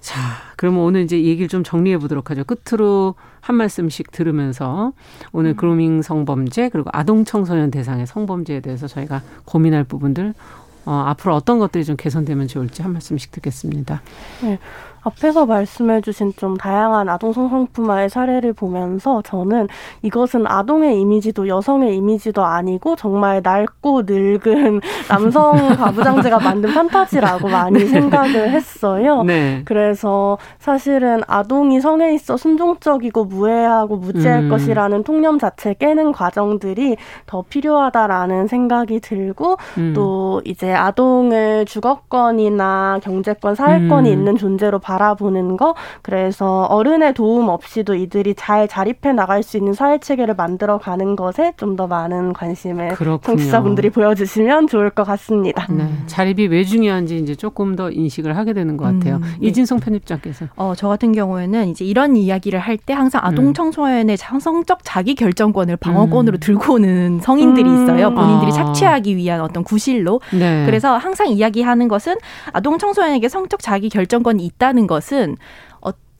자, 그러면 오늘 이제 얘기를 좀 정리해 보도록 하죠. 끝으로 한 말씀씩 들으면서 오늘 음. 그루밍 성범죄 그리고 아동 청소년 대상의 성범죄에 대해서 저희가 고민할 부분들 어, 앞으로 어떤 것들이 좀 개선되면 좋을지 한 말씀씩 듣겠습니다. 네. 앞에서 말씀해주신 좀 다양한 아동 성상품화의 사례를 보면서 저는 이것은 아동의 이미지도 여성의 이미지도 아니고 정말 낡고 늙은 [laughs] 남성 가부장제가 만든 판타지라고 많이 네. 생각을 했어요. 네. 그래서 사실은 아동이 성에 있어 순종적이고 무해하고 무지할 음. 것이라는 통념 자체 깨는 과정들이 더 필요하다라는 생각이 들고 음. 또 이제 아동을 주거권이나 경제권, 사회권이 음. 있는 존재로 바라보는 거 그래서 어른의 도움 없이도 이들이 잘 자립해 나갈 수 있는 사회 체계를 만들어 가는 것에 좀 더 많은 관심을 청취자분들이 보여주시면 좋을 것 같습니다. 네. 자립이 왜 중요한지 이제 조금 더 인식을 하게 되는 것 같아요. 음, 네. 이진성 편집장께서. 어, 저 같은 경우에는 이제 이런 이야기를 할 때 항상 아동 음. 청소년의 성적 자기 결정권을 방어권으로 음. 들고 오는 성인들이 음. 있어요. 본인들이 아. 착취하기 위한 어떤 구실로. 네. 그래서 항상 이야기하는 것은 아동 청소년에게 성적 자기 결정권이 있다는 것은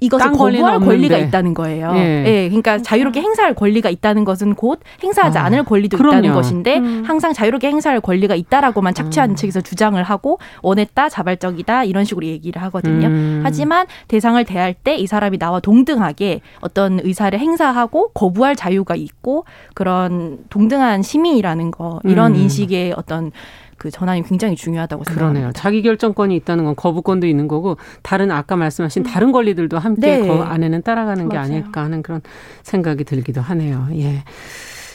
이것을 거부할 권리가 있다는 거예요. 예. 예. 그러니까 자유롭게 행사할 권리가 있다는 것은 곧 행사하지 아, 않을 권리도 그럼요. 있다는 것인데 음. 항상 자유롭게 행사할 권리가 있다라고만 착취한 음. 측에서 주장을 하고 원했다, 자발적이다 이런 식으로 얘기를 하거든요. 음. 하지만 대상을 대할 때 이 사람이 나와 동등하게 어떤 의사를 행사하고 거부할 자유가 있고 그런 동등한 시민이라는 거 이런 음. 인식의 어떤 그 전환이 굉장히 중요하다고 생각합니다. 그러네요. 자기 결정권이 있다는 건 거부권도 있는 거고 다른 아까 말씀하신 음. 다른 권리들도 함께 네. 그 안에는 따라가는 맞아요. 게 아닐까 하는 그런 생각이 들기도 하네요. 예.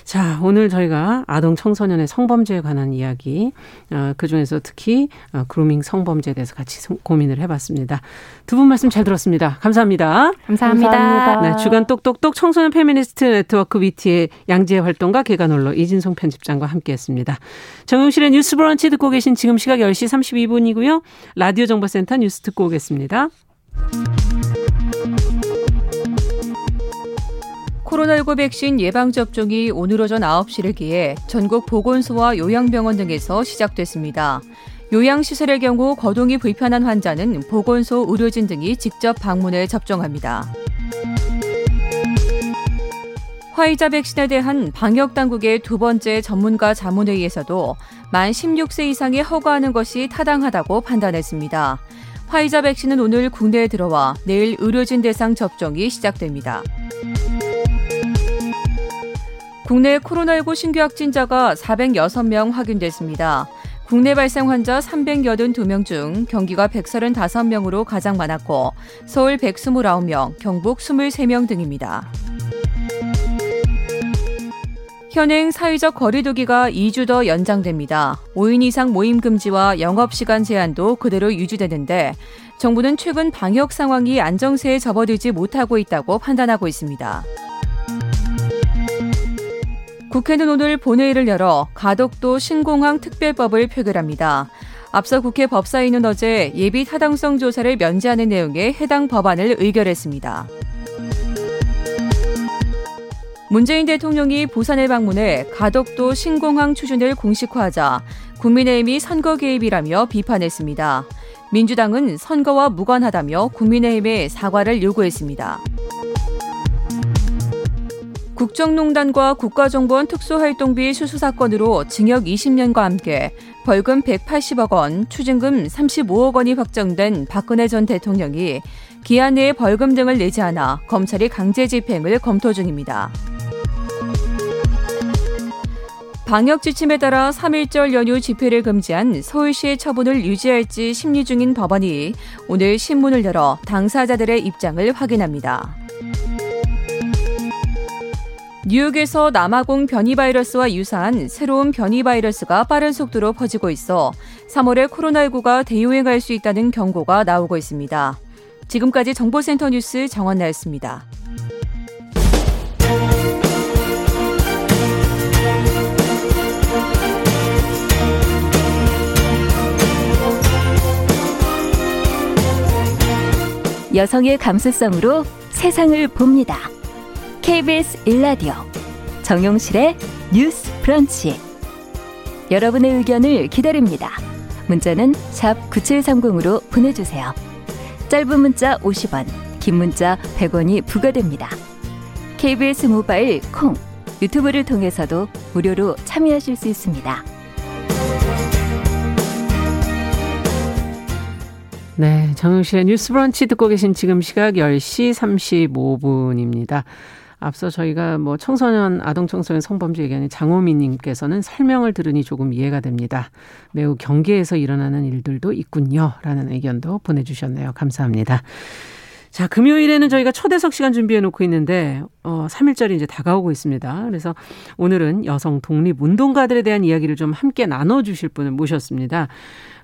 자, 오늘 저희가 아동 청소년의 성범죄에 관한 이야기, 어, 그 중에서 특히 어, 그루밍 성범죄에 대해서 같이 고민을 해봤습니다. 두 분 말씀 잘 들었습니다. 감사합니다. 감사합니다. 감사합니다. 네, 주간 똑똑똑 청소년 페미니스트 네트워크 위티의 양지혜 활동가 계간홀로 이진송 편집장과 함께했습니다. 정용실의 뉴스 브런치 듣고 계신 지금 시각 10시 32분이고요. 라디오 정보센터 뉴스 듣고 오겠습니다. 코로나19 백신 예방접종이 오늘 오전 9시를 기해 전국 보건소와 요양병원 등에서 시작됐습니다. 요양시설의 경우 거동이 불편한 환자는 보건소 의료진 등이 직접 방문해 접종합니다. 화이자 백신에 대한 방역당국의 두 번째 전문가 자문회의에서도 만 16세 이상에 허가하는 것이 타당하다고 판단했습니다. 화이자 백신은 오늘 국내에 들어와 내일 의료진 대상 접종이 시작됩니다. 국내 코로나19 신규 확진자가 406명 확인됐습니다. 국내 발생 환자 382명 중 경기가 135명으로 가장 많았고 서울 129명, 경북 23명 등입니다. 현행 사회적 거리두기가 2주 더 연장됩니다. 5인 이상 모임 금지와 영업시간 제한도 그대로 유지되는데 정부는 최근 방역 상황이 안정세에 접어들지 못하고 있다고 판단하고 있습니다. 국회는 오늘 본회의를 열어 가덕도 신공항 특별법을 표결합니다. 앞서 국회 법사위는 어제 예비 타당성 조사를 면제하는 내용의 해당 법안을 의결했습니다. 문재인 대통령이 부산을 방문해 가덕도 신공항 추진을 공식화하자 국민의힘이 선거 개입이라며 비판했습니다. 민주당은 선거와 무관하다며 국민의힘에 사과를 요구했습니다. 국정농단과 국가정보원 특수활동비 수수 사건으로 징역 20년과 함께 벌금 180억 원, 추징금 35억 원이 확정된 박근혜 전 대통령이 기한 내에 벌금 등을 내지 않아 검찰이 강제 집행을 검토 중입니다. 방역 지침에 따라 3일절 연휴 집회를 금지한 서울시의 처분을 유지할지 심리 중인 법원이 오늘 신문을 열어 당사자들의 입장을 확인합니다. 뉴욕에서 남아공 변이 바이러스와 유사한 새로운 변이 바이러스가 빠른 속도로 퍼지고 있어 3월에 코로나19가 대유행할 수 있다는 경고가 나오고 있습니다. 지금까지 정보센터 뉴스 정원나였습니다. 여성의 감수성으로 세상을 봅니다. KBS 일라디오 정용실의 뉴스 브런치 여러분의 의견을 기다립니다. 문자는 9730으로 보내주세요. 짧은 문자 50원, 긴 문자 100원이 부과됩니다. KBS 모바일 콩, 유튜브를 통해서도 무료로 참여하실 수 있습니다. 네, 정용실의 뉴스 브런치 듣고 계신 지금 시각 10시 35분입니다. 앞서 저희가 뭐 청소년, 아동 청소년 성범죄 얘기하는 장호민 님께서는 설명을 들으니 조금 이해가 됩니다. 매우 경계에서 일어나는 일들도 있군요. 라는 의견도 보내주셨네요. 감사합니다. 자, 금요일에는 저희가 초대석 시간 준비해 놓고 있는데, 어, 3일절이 이제 다가오고 있습니다. 그래서 오늘은 여성 독립 운동가들에 대한 이야기를 좀 함께 나눠주실 분을 모셨습니다.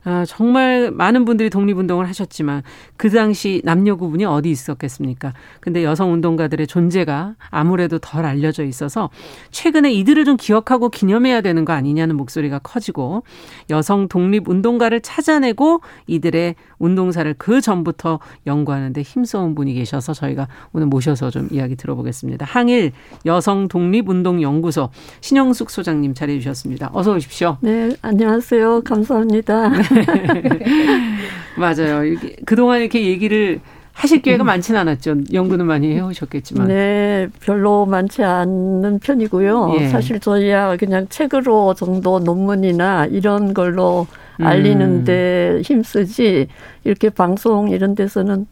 아, 정말 많은 분들이 독립운동을 하셨지만 그 당시 남녀 구분이 어디 있었겠습니까? 근데 여성 운동가들의 존재가 아무래도 덜 알려져 있어서 최근에 이들을 좀 기억하고 기념해야 되는 거 아니냐는 목소리가 커지고 여성 독립 운동가를 찾아내고 이들의 운동사를 그 전부터 연구하는데 힘써온 분이 계셔서 저희가 오늘 모셔서 좀 이야기 들어보겠습니다. 항일 여성 독립 운동 연구소 신영숙 소장님 자리해 주셨습니다. 어서 오십시오. 네, 안녕하세요. 감사합니다. [laughs] 맞아요. 그동안 이렇게 얘기를 하실 기회가 음. 많지는 않았죠. 연구는 많이 해오셨겠지만. 네, 별로 많지 않는 편이고요. 예. 사실 저희야 그냥 책으로 정도 논문이나 이런 걸로 알리는데 음. 힘쓰지 이렇게 방송 이런 데서는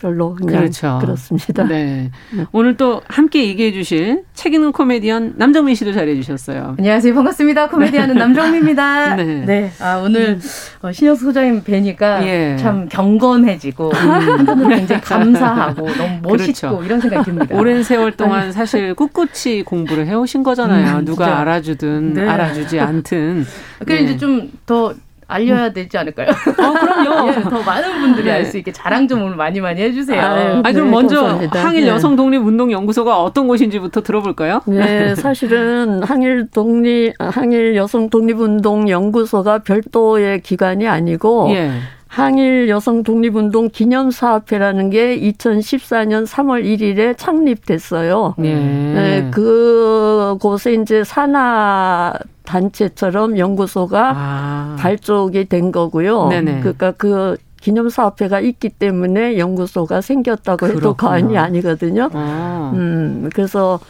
별로 그냥 그렇죠. 그렇습니다. 네. 네. 오늘 또 함께 얘기해 주실 책 읽는 코미디언 남정민 씨도 잘해 주셨어요. 안녕하세요. 반갑습니다. 코미디언은 남정민입니다. [laughs] 네. 네. 아, 오늘 어, 신혁 소장님 뵈니까 예. 참 경건해지고 음. 한편으로 굉장히 감사하고 [laughs] 너무 멋있고 그렇죠. 이런 생각이 듭니다. 오랜 세월 동안 사실 꿋꿋이 공부를 해 오신 거잖아요. 음, 누가 알아주든 네. 알아주지 않든. 그래 네. 이제 좀 더 알려야 되지 않을까요? 어, 그럼요. [laughs] 예, 더 많은 분들이 네. 알수 있게 자랑 좀 오늘 많이 많이 해주세요. 아, 아 그럼 네, 먼저 감사합니다. 항일 네. 여성 독립 운동 연구소가 어떤 곳인지부터 들어볼까요? 네, [laughs] 사실은 항일 독립 항일 여성 독립 운동 연구소가 별도의 기관이 아니고 예. 항일 여성 독립운동 기념사업회라는 게 2014년 3월 1일에 창립됐어요. 예. 네, 그곳에 이제 산하 단체처럼 연구소가 아. 발족이 된 거고요. 네네. 그러니까 그 기념사업회가 있기 때문에 연구소가 생겼다고 해도 그렇구나. 과언이 아니거든요. 아. 음, 그래서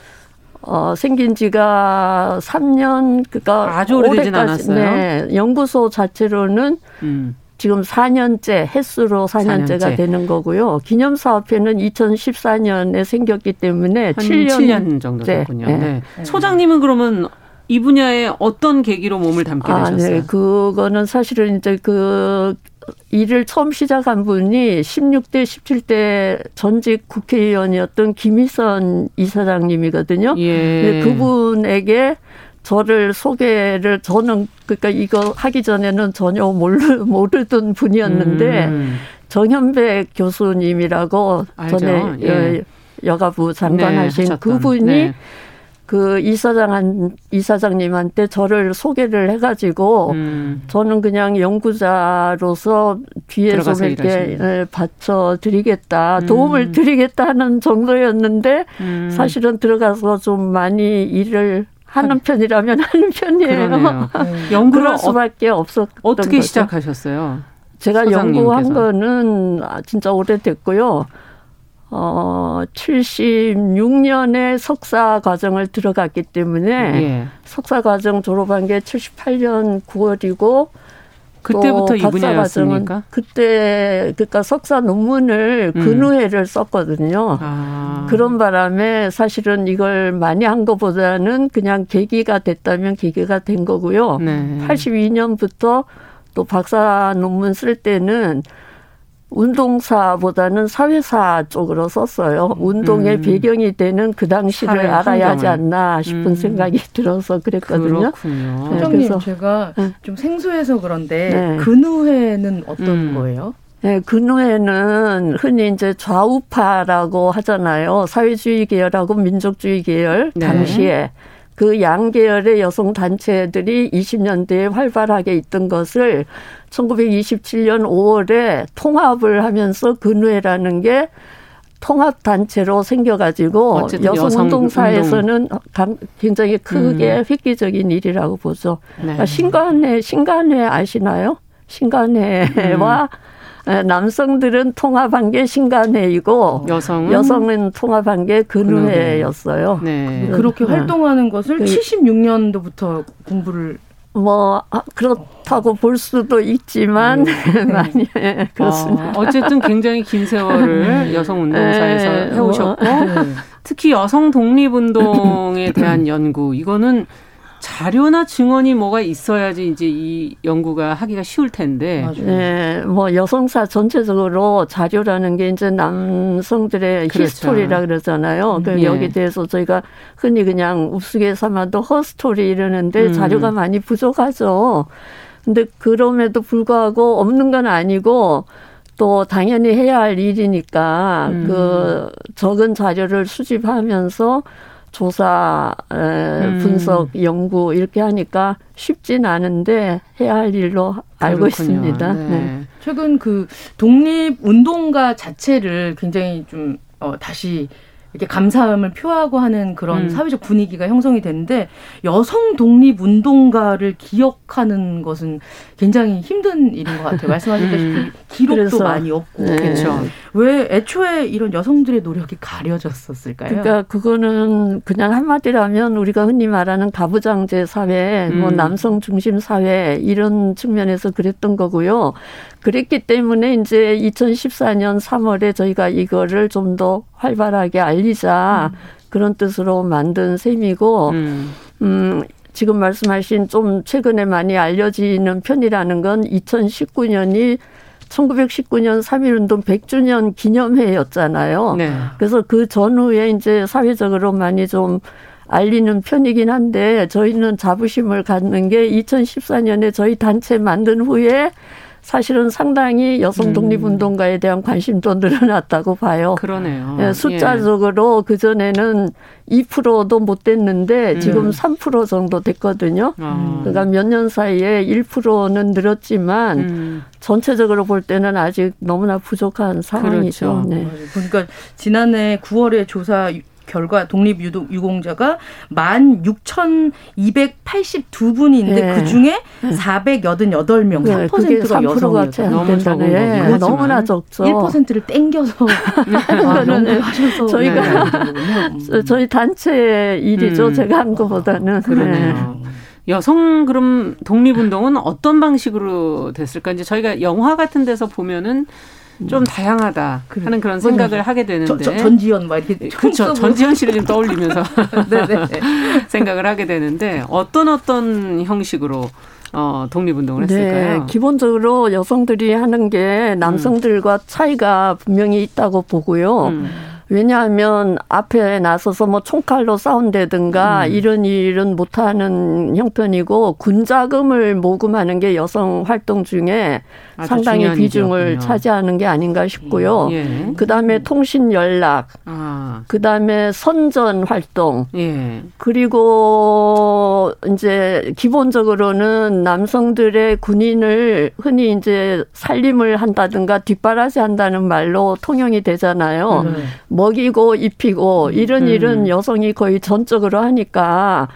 어, 생긴 지가 3년, 그니까. 아주 오래되진 않았어요. 네. 연구소 자체로는 음. 지금 4년째, 횟수로 4년째가 4년째. 되는 거고요. 기념사업회는 2014년에 생겼기 때문에 7년, 7년 정도 됐군요. 네. 네. 소장님은 그러면 이 분야에 어떤 계기로 몸을 담게 아, 되셨어요? 네. 그거는 사실은 이제 그 일을 처음 시작한 분이 16대, 17대 전직 국회의원이었던 김희선 이사장님이거든요. 예. 그분에게 저를 소개를 저는 그러니까 이거 하기 전에는 전혀 모르, [laughs] 모르던 분이었는데 음. 정현배 교수님이라고 알죠. 전에 예. 여가부 장관 네, 하신 하셨던. 그분이 네. 그 이사장 이사장님한테 저를 소개를 해가지고 음. 저는 그냥 연구자로서 뒤에서 좀 이렇게 예, 받쳐 드리겠다 음. 도움을 드리겠다 하는 정도였는데 음. 사실은 들어가서 좀 많이 일을 하는 편이라면 하는 편이에요. 네. 연구를 할 수밖에 없었 어떻게 거죠. 시작하셨어요? 제가 연구한 거는 진짜 오래됐고요. 어, 76년에 석사 과정을 들어갔기 때문에 예. 석사 과정 졸업한 게 78년 9월이고 그때부터 이 분야였습니까? 그때 그러니까 석사 논문을 음. 근우회를 썼거든요. 아. 그런 바람에 사실은 이걸 많이 한 것보다는 그냥 계기가 됐다면 계기가 된 거고요. 네. 82년부터 또 박사 논문 쓸 때는 운동사보다는 사회사 쪽으로 썼어요. 운동의 음. 배경이 되는 그 당시를 알아야 하지 않나 싶은 음. 생각이 들어서 그랬거든요. 그렇군요. 네, 그래서 제가 네. 좀 생소해서 그런데 네. 근우회는 어떤 음. 거예요? 네, 근우회는 흔히 이제 좌우파라고 하잖아요. 사회주의 계열하고 민족주의 계열 네. 당시에 그 양계열의 여성 단체들이 20년대에 활발하게 있던 것을 1927년 5월에 통합을 하면서 근회라는 게 통합 단체로 생겨가지고 여성 운동사에서는 운동. 굉장히 크게 음. 획기적인 일이라고 보죠. 네. 그러니까 신관회 신관회 아시나요? 신관회와 음. 남성들은 통합한 게 신간회이고 여성은, 여성은 통합한 게 근우회였어요. 네. 그렇게 활동하는 것을 그, 76년도부터 공부를 뭐 아, 그렇다고 볼 수도 있지만 네. [laughs] 많이 네, 그렇습니다. 아, 어쨌든 굉장히 긴 세월을 [laughs] 여성 운동사에서 네, 해오셨고 뭐, 네. 특히 여성 독립 운동에 [laughs] 대한 연구 이거는 자료나 증언이 뭐가 있어야지 이제 이 연구가 하기가 쉬울 텐데. 네, 뭐 여성사 전체적으로 자료라는 게 이제 남성들의 그렇죠. 히스토리라 그러잖아요. 그 예. 여기 대해서 저희가 흔히 그냥 우스개 삼아도 허스토리 이러는데 음. 자료가 많이 부족하죠. 근데 그럼에도 불구하고 없는 건 아니고 또 당연히 해야 할 일이니까 음. 그 적은 자료를 수집하면서 조사, 음. 분석, 연구 이렇게 하니까 쉽진 않은데 해야 할 일로 알고 그렇군요. 있습니다. 네. 네. 최근 그 독립 운동가 자체를 굉장히 좀 어, 다시 이렇게 감사함을 표하고 하는 그런 음. 사회적 분위기가 형성이 되는데 여성 독립 운동가를 기억하는 것은 굉장히 힘든 일인 것 같아요. 말씀하셨다시피 음. 기록도 많이 없고 네. 그렇죠. 왜 애초에 이런 여성들의 노력이 가려졌었을까요? 그러니까 그거는 그냥 한마디라면 우리가 흔히 말하는 가부장제 사회, 뭐 음. 뭐 남성 중심 사회 이런 측면에서 그랬던 거고요. 그랬기 때문에 이제 2014년 3월에 저희가 이거를 좀 더 활발하게 알리 자 음. 그런 뜻으로 만든 셈이고, 음, 음 지금 말씀하신 좀 최근에 많이 알려지는 편이라는 건 2019년이 1919년 3.1운동 100주년 기념회였잖아요. 네. 그래서 그 전후에 이제 사회적으로 많이 좀 알리는 편이긴 한데 저희는 자부심을 갖는 게 2014년에 저희 단체 만든 후에 사실은 상당히 여성 음. 독립운동가에 대한 관심도 늘어났다고 봐요. 그러네요. 예, 숫자적으로 예. 그전에는 2%도 못 됐는데 지금 음. 3% 정도 됐거든요. 아. 그러니까 몇 년 사이에 1%는 늘었지만 음. 전체적으로 볼 때는 아직 너무나 부족한 상황이죠. 그렇죠. 네. 그러니까 지난해 9월에 조사 결과 독립 유공자가 만 육천 이백 팔십 두 분인데 네. 그 중에 사백여덟 명 네. 3%가 여성이었죠. 너무 적은 네. 너무나 적죠. 1%를 땡겨서 [laughs] 아, 하셔서 저희가 네. 저희 단체 일이죠. 음. 제가 한 것보다는 그러네요. 네. 여성 그럼 독립운동은 어떤 방식으로 됐을까? 이제 저희가 영화 같은 데서 보면은 좀 음. 다양하다 그래. 하는 그런 생각을 하게 되는데 저, 저, 전지현 막 이렇게 그렇죠 전지현 씨를 좀 떠올리면서. [laughs] [laughs] 생각을 하게 되는데 어떤 어떤 형식으로 어, 독립운동을 네, 했을까요? 네, 기본적으로 여성들이 하는 게 남성들과 음. 차이가 분명히 있다고 보고요. 음. 왜냐하면 앞에 나서서 뭐 총칼로 싸운다든가 음. 이런 일은 못하는 형편이고 군자금을 모금하는 게 여성 활동 중에 상당히 비중을 일이었군요. 차지하는 게 아닌가 싶고요. 예. 그 다음에 통신 연락, 아. 그 다음에 선전 활동, 예. 그리고 이제 기본적으로는 남성들의 군인을 흔히 이제 살림을 한다든가 뒷바라지 한다는 말로 통용이 되잖아요. 음. 먹이고 입히고 이런 음. 일은 여성이 거의 전적으로 하니까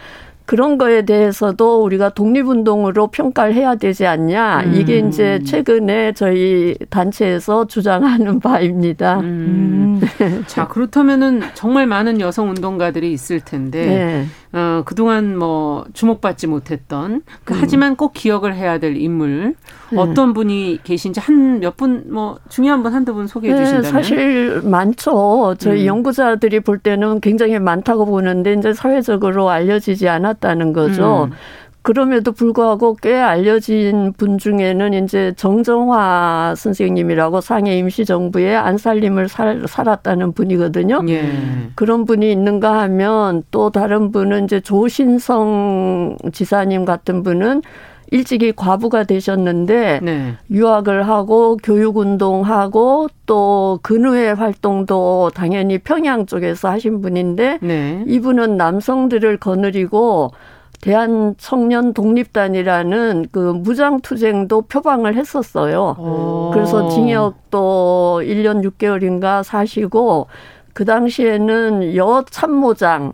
그런 거에 대해서도 우리가 독립운동으로 평가를 해야 되지 않냐. 음. 이게 이제 최근에 저희 단체에서 주장하는 [laughs] 바입니다. 음. 음. 자, 그렇다면은 정말 많은 여성 운동가들이 있을 텐데, 네. 어, 그동안 뭐 주목받지 못했던, 그 음. 하지만 꼭 기억을 해야 될 인물, 네. 어떤 분이 계신지 한 몇 분, 뭐 중요한 분 한두 분 소개해 네, 주신다면. 사실 많죠. 저희 음. 연구자들이 볼 때는 굉장히 많다고 보는데, 이제 사회적으로 알려지지 않았 다는 거죠. 음. 그럼에도 불구하고 꽤 알려진 분 중에는 이제 정정화 선생님이라고 상해 임시정부에 안살림을 살, 살았다는 분이거든요. 예. 그런 분이 있는가 하면 또 다른 분은 이제 조신성 지사님 같은 분은 일찍이 과부가 되셨는데 네. 유학을 하고 교육 운동하고 또 근후회 활동도 당연히 평양 쪽에서 하신 분인데 네. 이분은 남성들을 거느리고 대한 청년 독립단이라는 그 무장 투쟁도 표방을 했었어요. 오. 그래서 징역도 1년 6개월인가 사시고 그 당시에는 여 참모장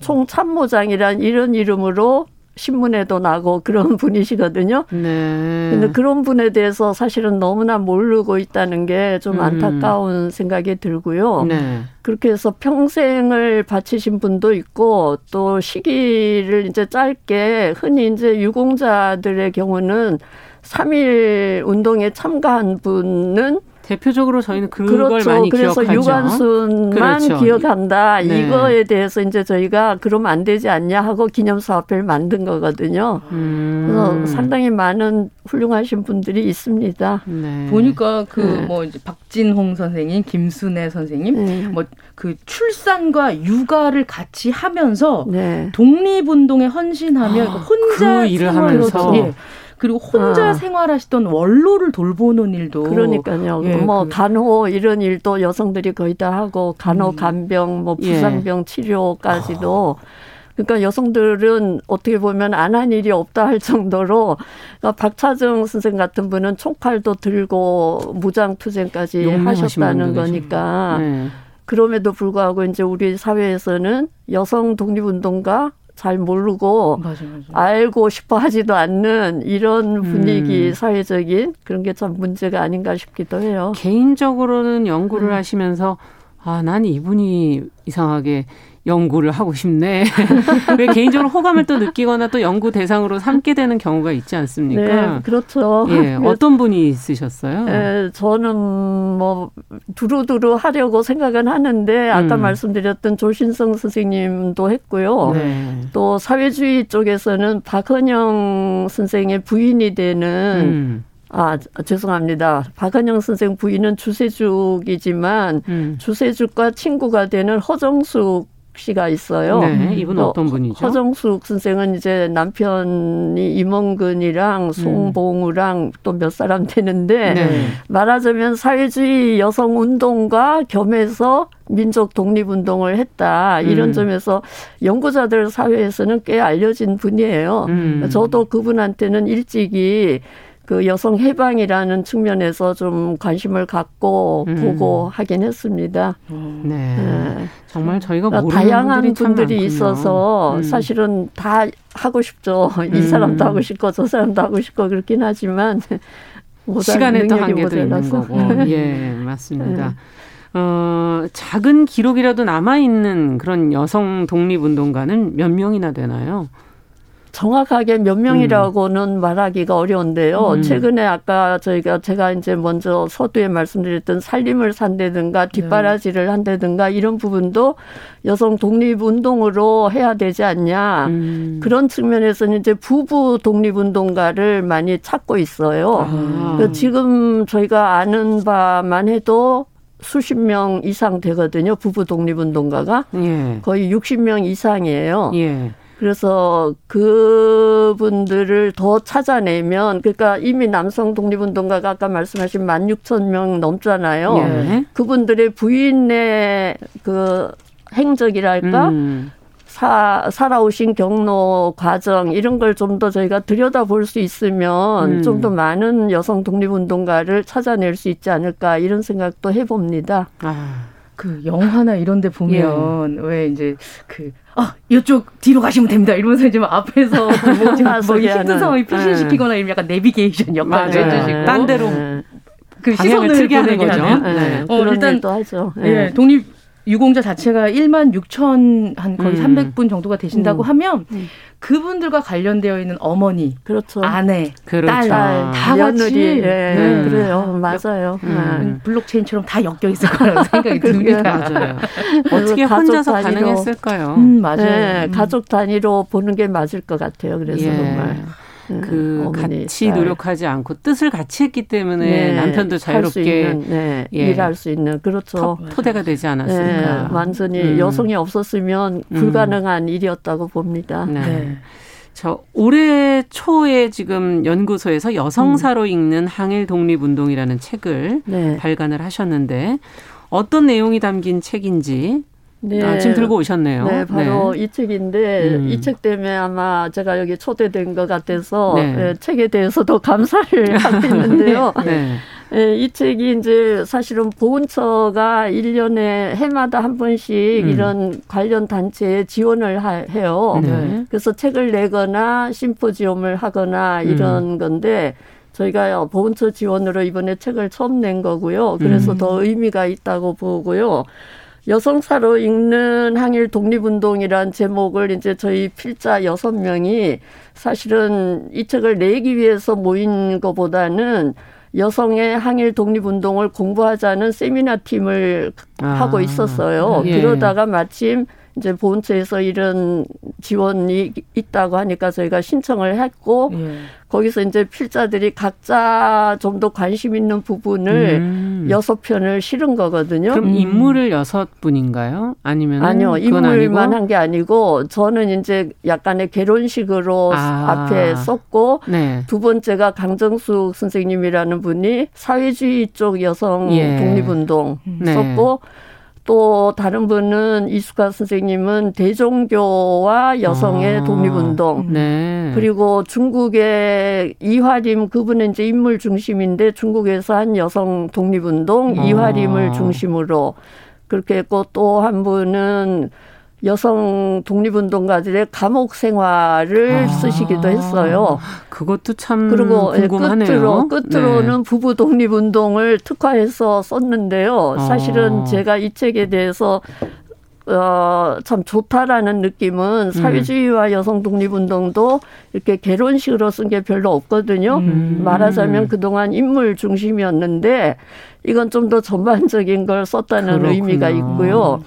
총참모장이란 이런 이름으로 신문에도 나고 그런 [laughs] 분이시거든요. 네. 근데 그런 분에 대해서 사실은 너무나 모르고 있다는 게좀 안타까운 음. 생각이 들고요. 네. 그렇게 해서 평생을 바치신 분도 있고 또 시기를 이제 짧게 흔히 이제 유공자들의 경우는 3일 운동에 참가한 분은 대표적으로 저희는 그걸 그렇죠. 많이 그래서 기억하죠. 유관순만 그렇죠. 기억한다. 네. 이거에 대해서 이제 저희가 그러면 안 되지 않냐 하고 기념 사업회를 만든 거거든요. 음. 그래서 상당히 많은 훌륭하신 분들이 있습니다. 네. 보니까 그뭐 네. 이제 박진홍 선생님, 김순애 선생님, 네. 뭐그 출산과 육아를 같이 하면서 네. 독립운동에 헌신하며 아, 혼자 그 일을 하면서 예. 그리고 혼자 아. 생활하시던 원로를 돌보는 일도 그러니까요. 예, 뭐 그. 간호 이런 일도 여성들이 거의 다 하고 간호 음. 간병 뭐 예. 부상병 예. 치료까지도 그러니까 여성들은 어떻게 보면 안 한 일이 없다 할 정도로 그러니까 박차정 선생 같은 분은 총칼도 들고 무장 투쟁까지 하셨다는 거니까 네. 그럼에도 불구하고 이제 우리 사회에서는 여성 독립운동가 잘 모르고 맞아, 맞아. 알고 싶어 하지도 않는 이런 분위기 음. 사회적인 그런 게 참 문제가 아닌가 싶기도 해요. 개인적으로는 연구를 음. 하시면서 아, 난 이분이 이상하게 연구를 하고 싶네. [laughs] 왜 개인적으로 호감을 또 느끼거나 또 연구 대상으로 삼게 되는 경우가 있지 않습니까? 네, 그렇죠. 예, [laughs] 어떤 분이 있으셨어요? 예, 저는 뭐 두루두루 하려고 생각은 하는데 아까 음. 말씀드렸던 조신성 선생님도 했고요. 네. 또 사회주의 쪽에서는 박헌영 선생의 부인이 되는 음. 아, 죄송합니다. 박한영 선생 부인은 주세죽이지만 음. 주세죽과 친구가 되는 허정숙 씨가 있어요. 네, 이분 어떤 분이죠? 허정숙 선생은 이제 남편이 임원근이랑 음. 송봉우랑 또몇 사람 되는데 네. 말하자면 사회주의 여성 운동과 겸해서 민족 독립 운동을 했다. 이런 음. 점에서 연구자들 사회에서는 꽤 알려진 분이에요. 음. 저도 그분한테는 일찍이 그 여성 해방이라는 측면에서 좀 관심을 갖고 음. 보고 하긴 했습니다. 네. 네. 정말 저희가 그러니까 모르는 다양한 분들이 있어서 음. 사실은 다 하고 싶죠. [laughs] 이 음. 사람도 하고 싶고 저 사람도 하고 싶고 그렇긴 하지만 [laughs] 시간에 또 한계도 있는 거고. 예, [laughs] 맞습니다. 네. 어, 작은 기록이라도 남아 있는 그런 여성 독립 운동가는 몇 명이나 되나요? 정확하게 몇 명이라고는 음. 말하기가 어려운데요. 음. 최근에 아까 저희가 제가 이제 먼저 서두에 말씀드렸던 살림을 산다든가 네. 뒷바라지를 한다든가 이런 부분도 여성 독립 운동으로 해야 되지 않냐. 음. 그런 측면에서는 이제 부부 독립 운동가를 많이 찾고 있어요. 아. 지금 저희가 아는 바만 해도 수십 명 이상 되거든요. 부부 독립 운동가가 예. 거의 60명 이상이에요. 예. 그래서 그분들을 더 찾아내면 그러니까 이미 남성 독립운동가가 아까 말씀하신 만 육천 명 넘잖아요. 예. 그분들의 부인의 그 행적이랄까 음. 사, 살아오신 경로 과정 이런 걸 좀 더 저희가 들여다볼 수 있으면 음. 좀더 많은 여성 독립운동가를 찾아낼 수 있지 않을까 이런 생각도 해봅니다. 아. 그 영화나 이런 데 보면 예. 왜 이제 그 아, 이쪽 뒤로 가시면 됩니다. 이러면서 이제 앞에서 [laughs] 뭐, 뭐 힘든 상황이 피신시키거나 이런 약간 내비게이션 역할을 해주시고. 딴 데로. 그 시선을 틀게 하는 거죠. 네. 어, 일단 또 하죠. 네. 예, 독립 유공자 자체가 1만 6천 한 거의 음. 300분 정도가 되신다고 음. 하면 음. 그분들과 관련되어 있는 어머니, 그렇죠. 아내, 그렇죠. 딸, 다 같이 네. 네. 그래요, 맞아요. 음. 네. 블록체인처럼 다 엮여 있을 거라는 [laughs] 생각이 듭니다. 맞아요. 어떻게 혼자서 단위로, 가능했을까요? 음, 맞아요. 네, 음. 가족 단위로 보는 게 맞을 것 같아요. 그래서 예. 정말. 음, 그 같이 딸. 노력하지 않고 뜻을 같이 했기 때문에 네, 남편도 자유롭게 수 있는, 네, 예, 일할 수 있는 그렇죠 토, 대가 되지 않았을까 네, 완전히 음. 여성이 없었으면 음. 불가능한 음. 일이었다고 봅니다. 네. 네. 저 올해 초에 지금 연구소에서 여성사로 음. 읽는 항일 독립운동이라는 책을 네. 발간을 하셨는데 어떤 내용이 담긴 책인지 네. 아, 지금 들고 오셨네요. 네, 바로 네. 이 책인데 음. 이책 때문에 아마 제가 여기 초대된 것 같아서 네. 네, 책에 대해서도 감사를 [laughs] 하고 있는데요. 네. 네. 이 책이 이제 사실은 보훈처가 일년에 해마다 한 번씩 음. 이런 관련 단체에 지원을 하, 해요. 네. 그래서 책을 내거나 심포지엄을 하거나 이런 음. 건데 저희가 보훈처 지원으로 이번에 책을 처음 낸 거고요. 그래서 음. 더 의미가 있다고 보고요. 여성사로 읽는 항일 독립운동이란 제목을 이제 저희 필자 여섯 명이 사실은 이 책을 내기 위해서 모인 것보다는 여성의 항일 독립운동을 공부하자는 세미나 팀을 아, 하고 있었어요. 예. 그러다가 마침 이제 보훈처에서 이런 지원이 있다고 하니까 저희가 신청을 했고 예. 거기서 이제 필자들이 각자 좀 더 관심 있는 부분을 음. 여섯 편을 실은 거거든요. 그럼 음. 인물을 여섯 분인가요? 아니면 아니요 인물만 한 게 아니고 저는 이제 약간의 개론식으로 아. 앞에 썼고 네. 두 번째가 강정숙 선생님이라는 분이 사회주의 쪽 여성 예. 독립운동 네. 썼고. 또 다른 분은 이수가 선생님은 대종교와 여성의 아, 독립운동. 네. 그리고 중국의 이화림 그분은 이제 인물 중심인데 중국에서 한 여성 독립운동 아. 이화림을 중심으로 그렇게 했고 또 한 분은 여성 독립운동가들의 감옥 생활을 아, 쓰시기도 했어요. 그것도 참 그리고 예, 궁금하네요. 끝으로 끝으로는 네. 부부 독립운동을 특화해서 썼는데요. 사실은 아. 제가 이 책에 대해서 어, 참 좋다라는 느낌은 음. 사회주의와 여성 독립운동도 이렇게 개론식으로 쓴 게 별로 없거든요. 음. 말하자면 그동안 인물 중심이었는데 이건 좀 더 전반적인 걸 썼다는 그렇구나. 의미가 있고요.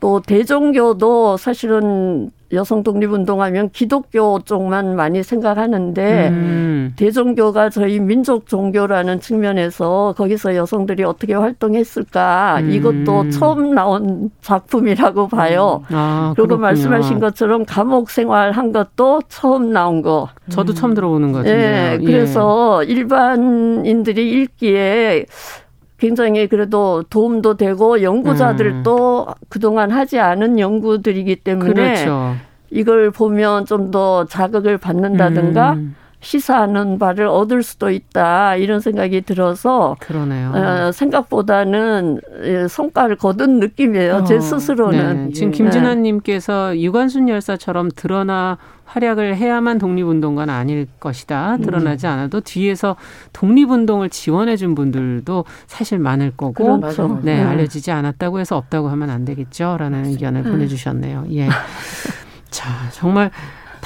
또 대종교도 사실은 여성 독립운동하면 기독교 쪽만 많이 생각하는데 음. 대종교가 저희 민족 종교라는 측면에서 거기서 여성들이 어떻게 활동했을까 음. 이것도 처음 나온 작품이라고 봐요. 음. 아, 그리고 그렇군요. 말씀하신 것처럼 감옥 생활한 것도 처음 나온 거. 저도 처음 들어보는 거죠. 네, 예. 그래서 일반인들이 읽기에 굉장히 그래도 도움도 되고 연구자들도 음. 그동안 하지 않은 연구들이기 때문에 그렇죠. 이걸 보면 좀 더 자극을 받는다든가 음. 시사하는 바를 얻을 수도 있다 이런 생각이 들어서 그러네요. 어, 생각보다는 예, 성과를 거둔 느낌이에요. 어. 제 스스로는 네. 지금 김진아님께서 유관순 열사처럼 드러나 활약을 해야만 독립운동가는 아닐 것이다. 드러나지 음. 않아도 뒤에서 독립운동을 지원해 준 분들도 사실 많을 거고 그렇죠. 네, 네, 알려지지 않았다고 해서 없다고 하면 안 되겠죠 라는 의견을 네. 보내주셨네요. 예. [laughs] 자 정말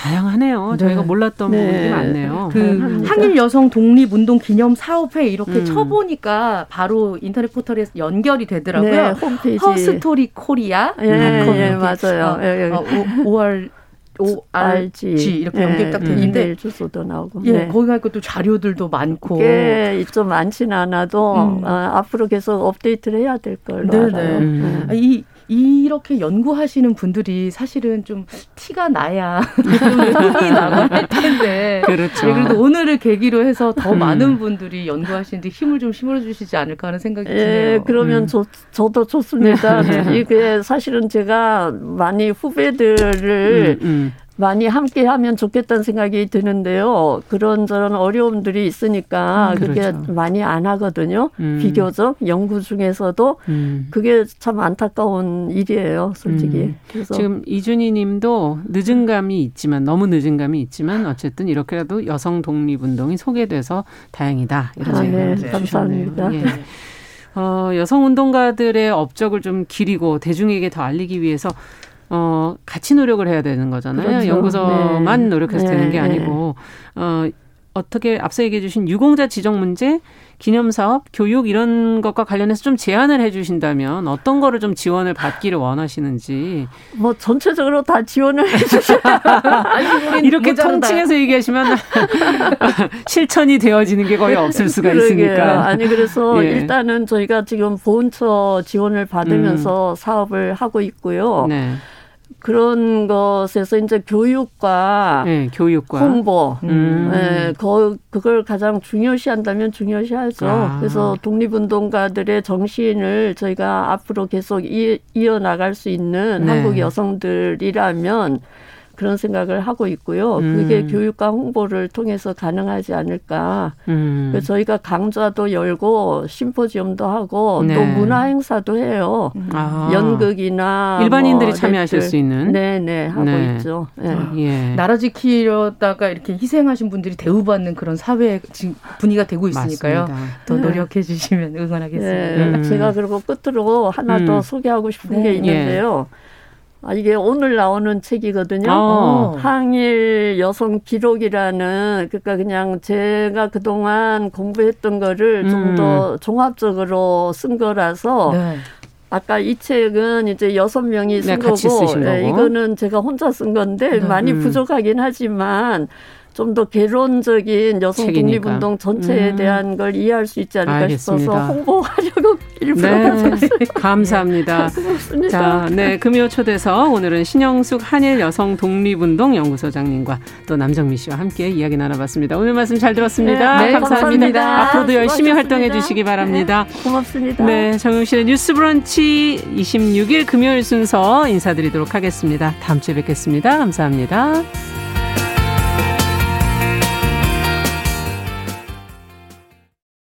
다양하네요. 네. 저희가 몰랐던 네. 부분이 많네요. 그 네. 항일 여성 독립 운동 기념 사업회 이렇게 음. 쳐보니까 바로 인터넷 포털에 연결이 되더라고요. 네, 홈페이지 Herstory Korea. 예, 예, 맞아요. 어, 예, 예. 어, 5월 ORG 이렇게 네, 연결 딱 되는데 음. 주소도 나오고 예 네. 거기 가또 자료들도 많고 꽤좀 많지는 않아도 음. 어, 앞으로 계속 업데이트를 해야 될 걸로 네네. 알아요. 음. 네. 이 이렇게 연구하시는 분들이 사실은 좀 티가 나야 흥이 나고 할 텐데. 그렇죠. 네, 그래도 오늘을 계기로 해서 더 음. 많은 분들이 연구하시는데 힘을 좀 심어주시지 않을까 하는 생각이 예, 드네요. 그러면 음. 저, 저도 좋습니다. 네. 이게 사실은 제가 많이 후배들을 음, 음. 많이 함께 하면 좋겠다는 생각이 드는데요. 그런저런 어려움들이 있으니까 음, 그게 그렇죠. 많이 안 하거든요. 음. 비교적 연구 중에서도 음. 그게 참 안타까운 일이에요, 솔직히. 음. 그래서 지금 이준희 님도 늦은 감이 있지만 너무 늦은 감이 있지만 어쨌든 이렇게라도 여성 독립 운동이 소개돼서 다행이다. 이런 아, 네, 감사합니다. 예. 어, 여성 운동가들의 업적을 좀 기리고 대중에게 더 알리기 위해서 어, 같이 노력을 해야 되는 거잖아요. 그렇죠. 연구소만 네. 노력해서 네. 되는 게 네. 아니고 어, 어떻게 앞서 얘기해 주신 유공자 지정 문제, 기념 사업, 교육 이런 것과 관련해서 좀 제안을 해 주신다면 어떤 거를 좀 지원을 받기를 원하시는지. 뭐 전체적으로 다 지원을 해 주셔. [laughs] 이렇게 모자르다. 통칭해서 얘기하시면 [laughs] 실천이 되어지는 게 거의 없을 수가 그러게요. 있으니까. 아니 그래서 [laughs] 예. 일단은 저희가 지금 보훈처 지원을 받으면서 음. 사업을 하고 있고요. 네. 그런 것에서 이제 교육과, 네, 교육과. 홍보, 음. 네, 그, 그걸 가장 중요시한다면 중요시하죠. 아. 그래서 독립운동가들의 정신을 저희가 앞으로 계속 이, 이어나갈 수 있는 네. 한국 여성들이라면 그런 생각을 하고 있고요. 음. 그게 교육과 홍보를 통해서 가능하지 않을까. 음. 그래서 저희가 강좌도 열고 심포지엄도 하고 네. 또 문화 행사도 해요. 아. 연극이나 일반인들이 뭐 참여하실 수 있는. 네네 네, 하고 네. 있죠. 네. 아, 예. 나라 지키려다가 이렇게 희생하신 분들이 대우받는 그런 사회 분위기가 되고 있으니까요. 맞습니다. 더 네. 노력해 주시면 [laughs] 응원하겠습니다. 네. 음. 제가 그리고 끝으로 하나 음. 더 소개하고 싶은 게 네. 있는데요. 예. 아, 이게 오늘 나오는 책이거든요. 어. 항일 여성 기록이라는 그러니까 그냥 제가 그동안 공부했던 거를 음. 좀더 종합적으로 쓴 거라서 네. 아까 이 책은 이제 여섯 명이 쓴 네, 거고, 네, 이거는 제가 혼자 쓴 건데 네. 많이 음. 부족하긴 하지만 좀 더 개론적인 여성 책이니까. 독립운동 전체에 음. 대한 걸 이해할 수 있지 않을까 알겠습니다. 싶어서 홍보하려고 [laughs] 일부러 네, 감사합니다. 고맙습니다. 자, 네, 금요 초대서 오늘은 신영숙 한일 여성 독립운동 연구소장님과 또 남정미 씨와 함께 이야기 나눠봤습니다. 오늘 말씀 잘 들었습니다. 네, 네 감사합니다. 감사합니다. 앞으로도 열심히 활동해 주시기 바랍니다. 네, 고맙습니다. 네, 정용실의 뉴스브런치 26일 금요일 순서 인사드리도록 하겠습니다. 다음 주에 뵙겠습니다. 감사합니다.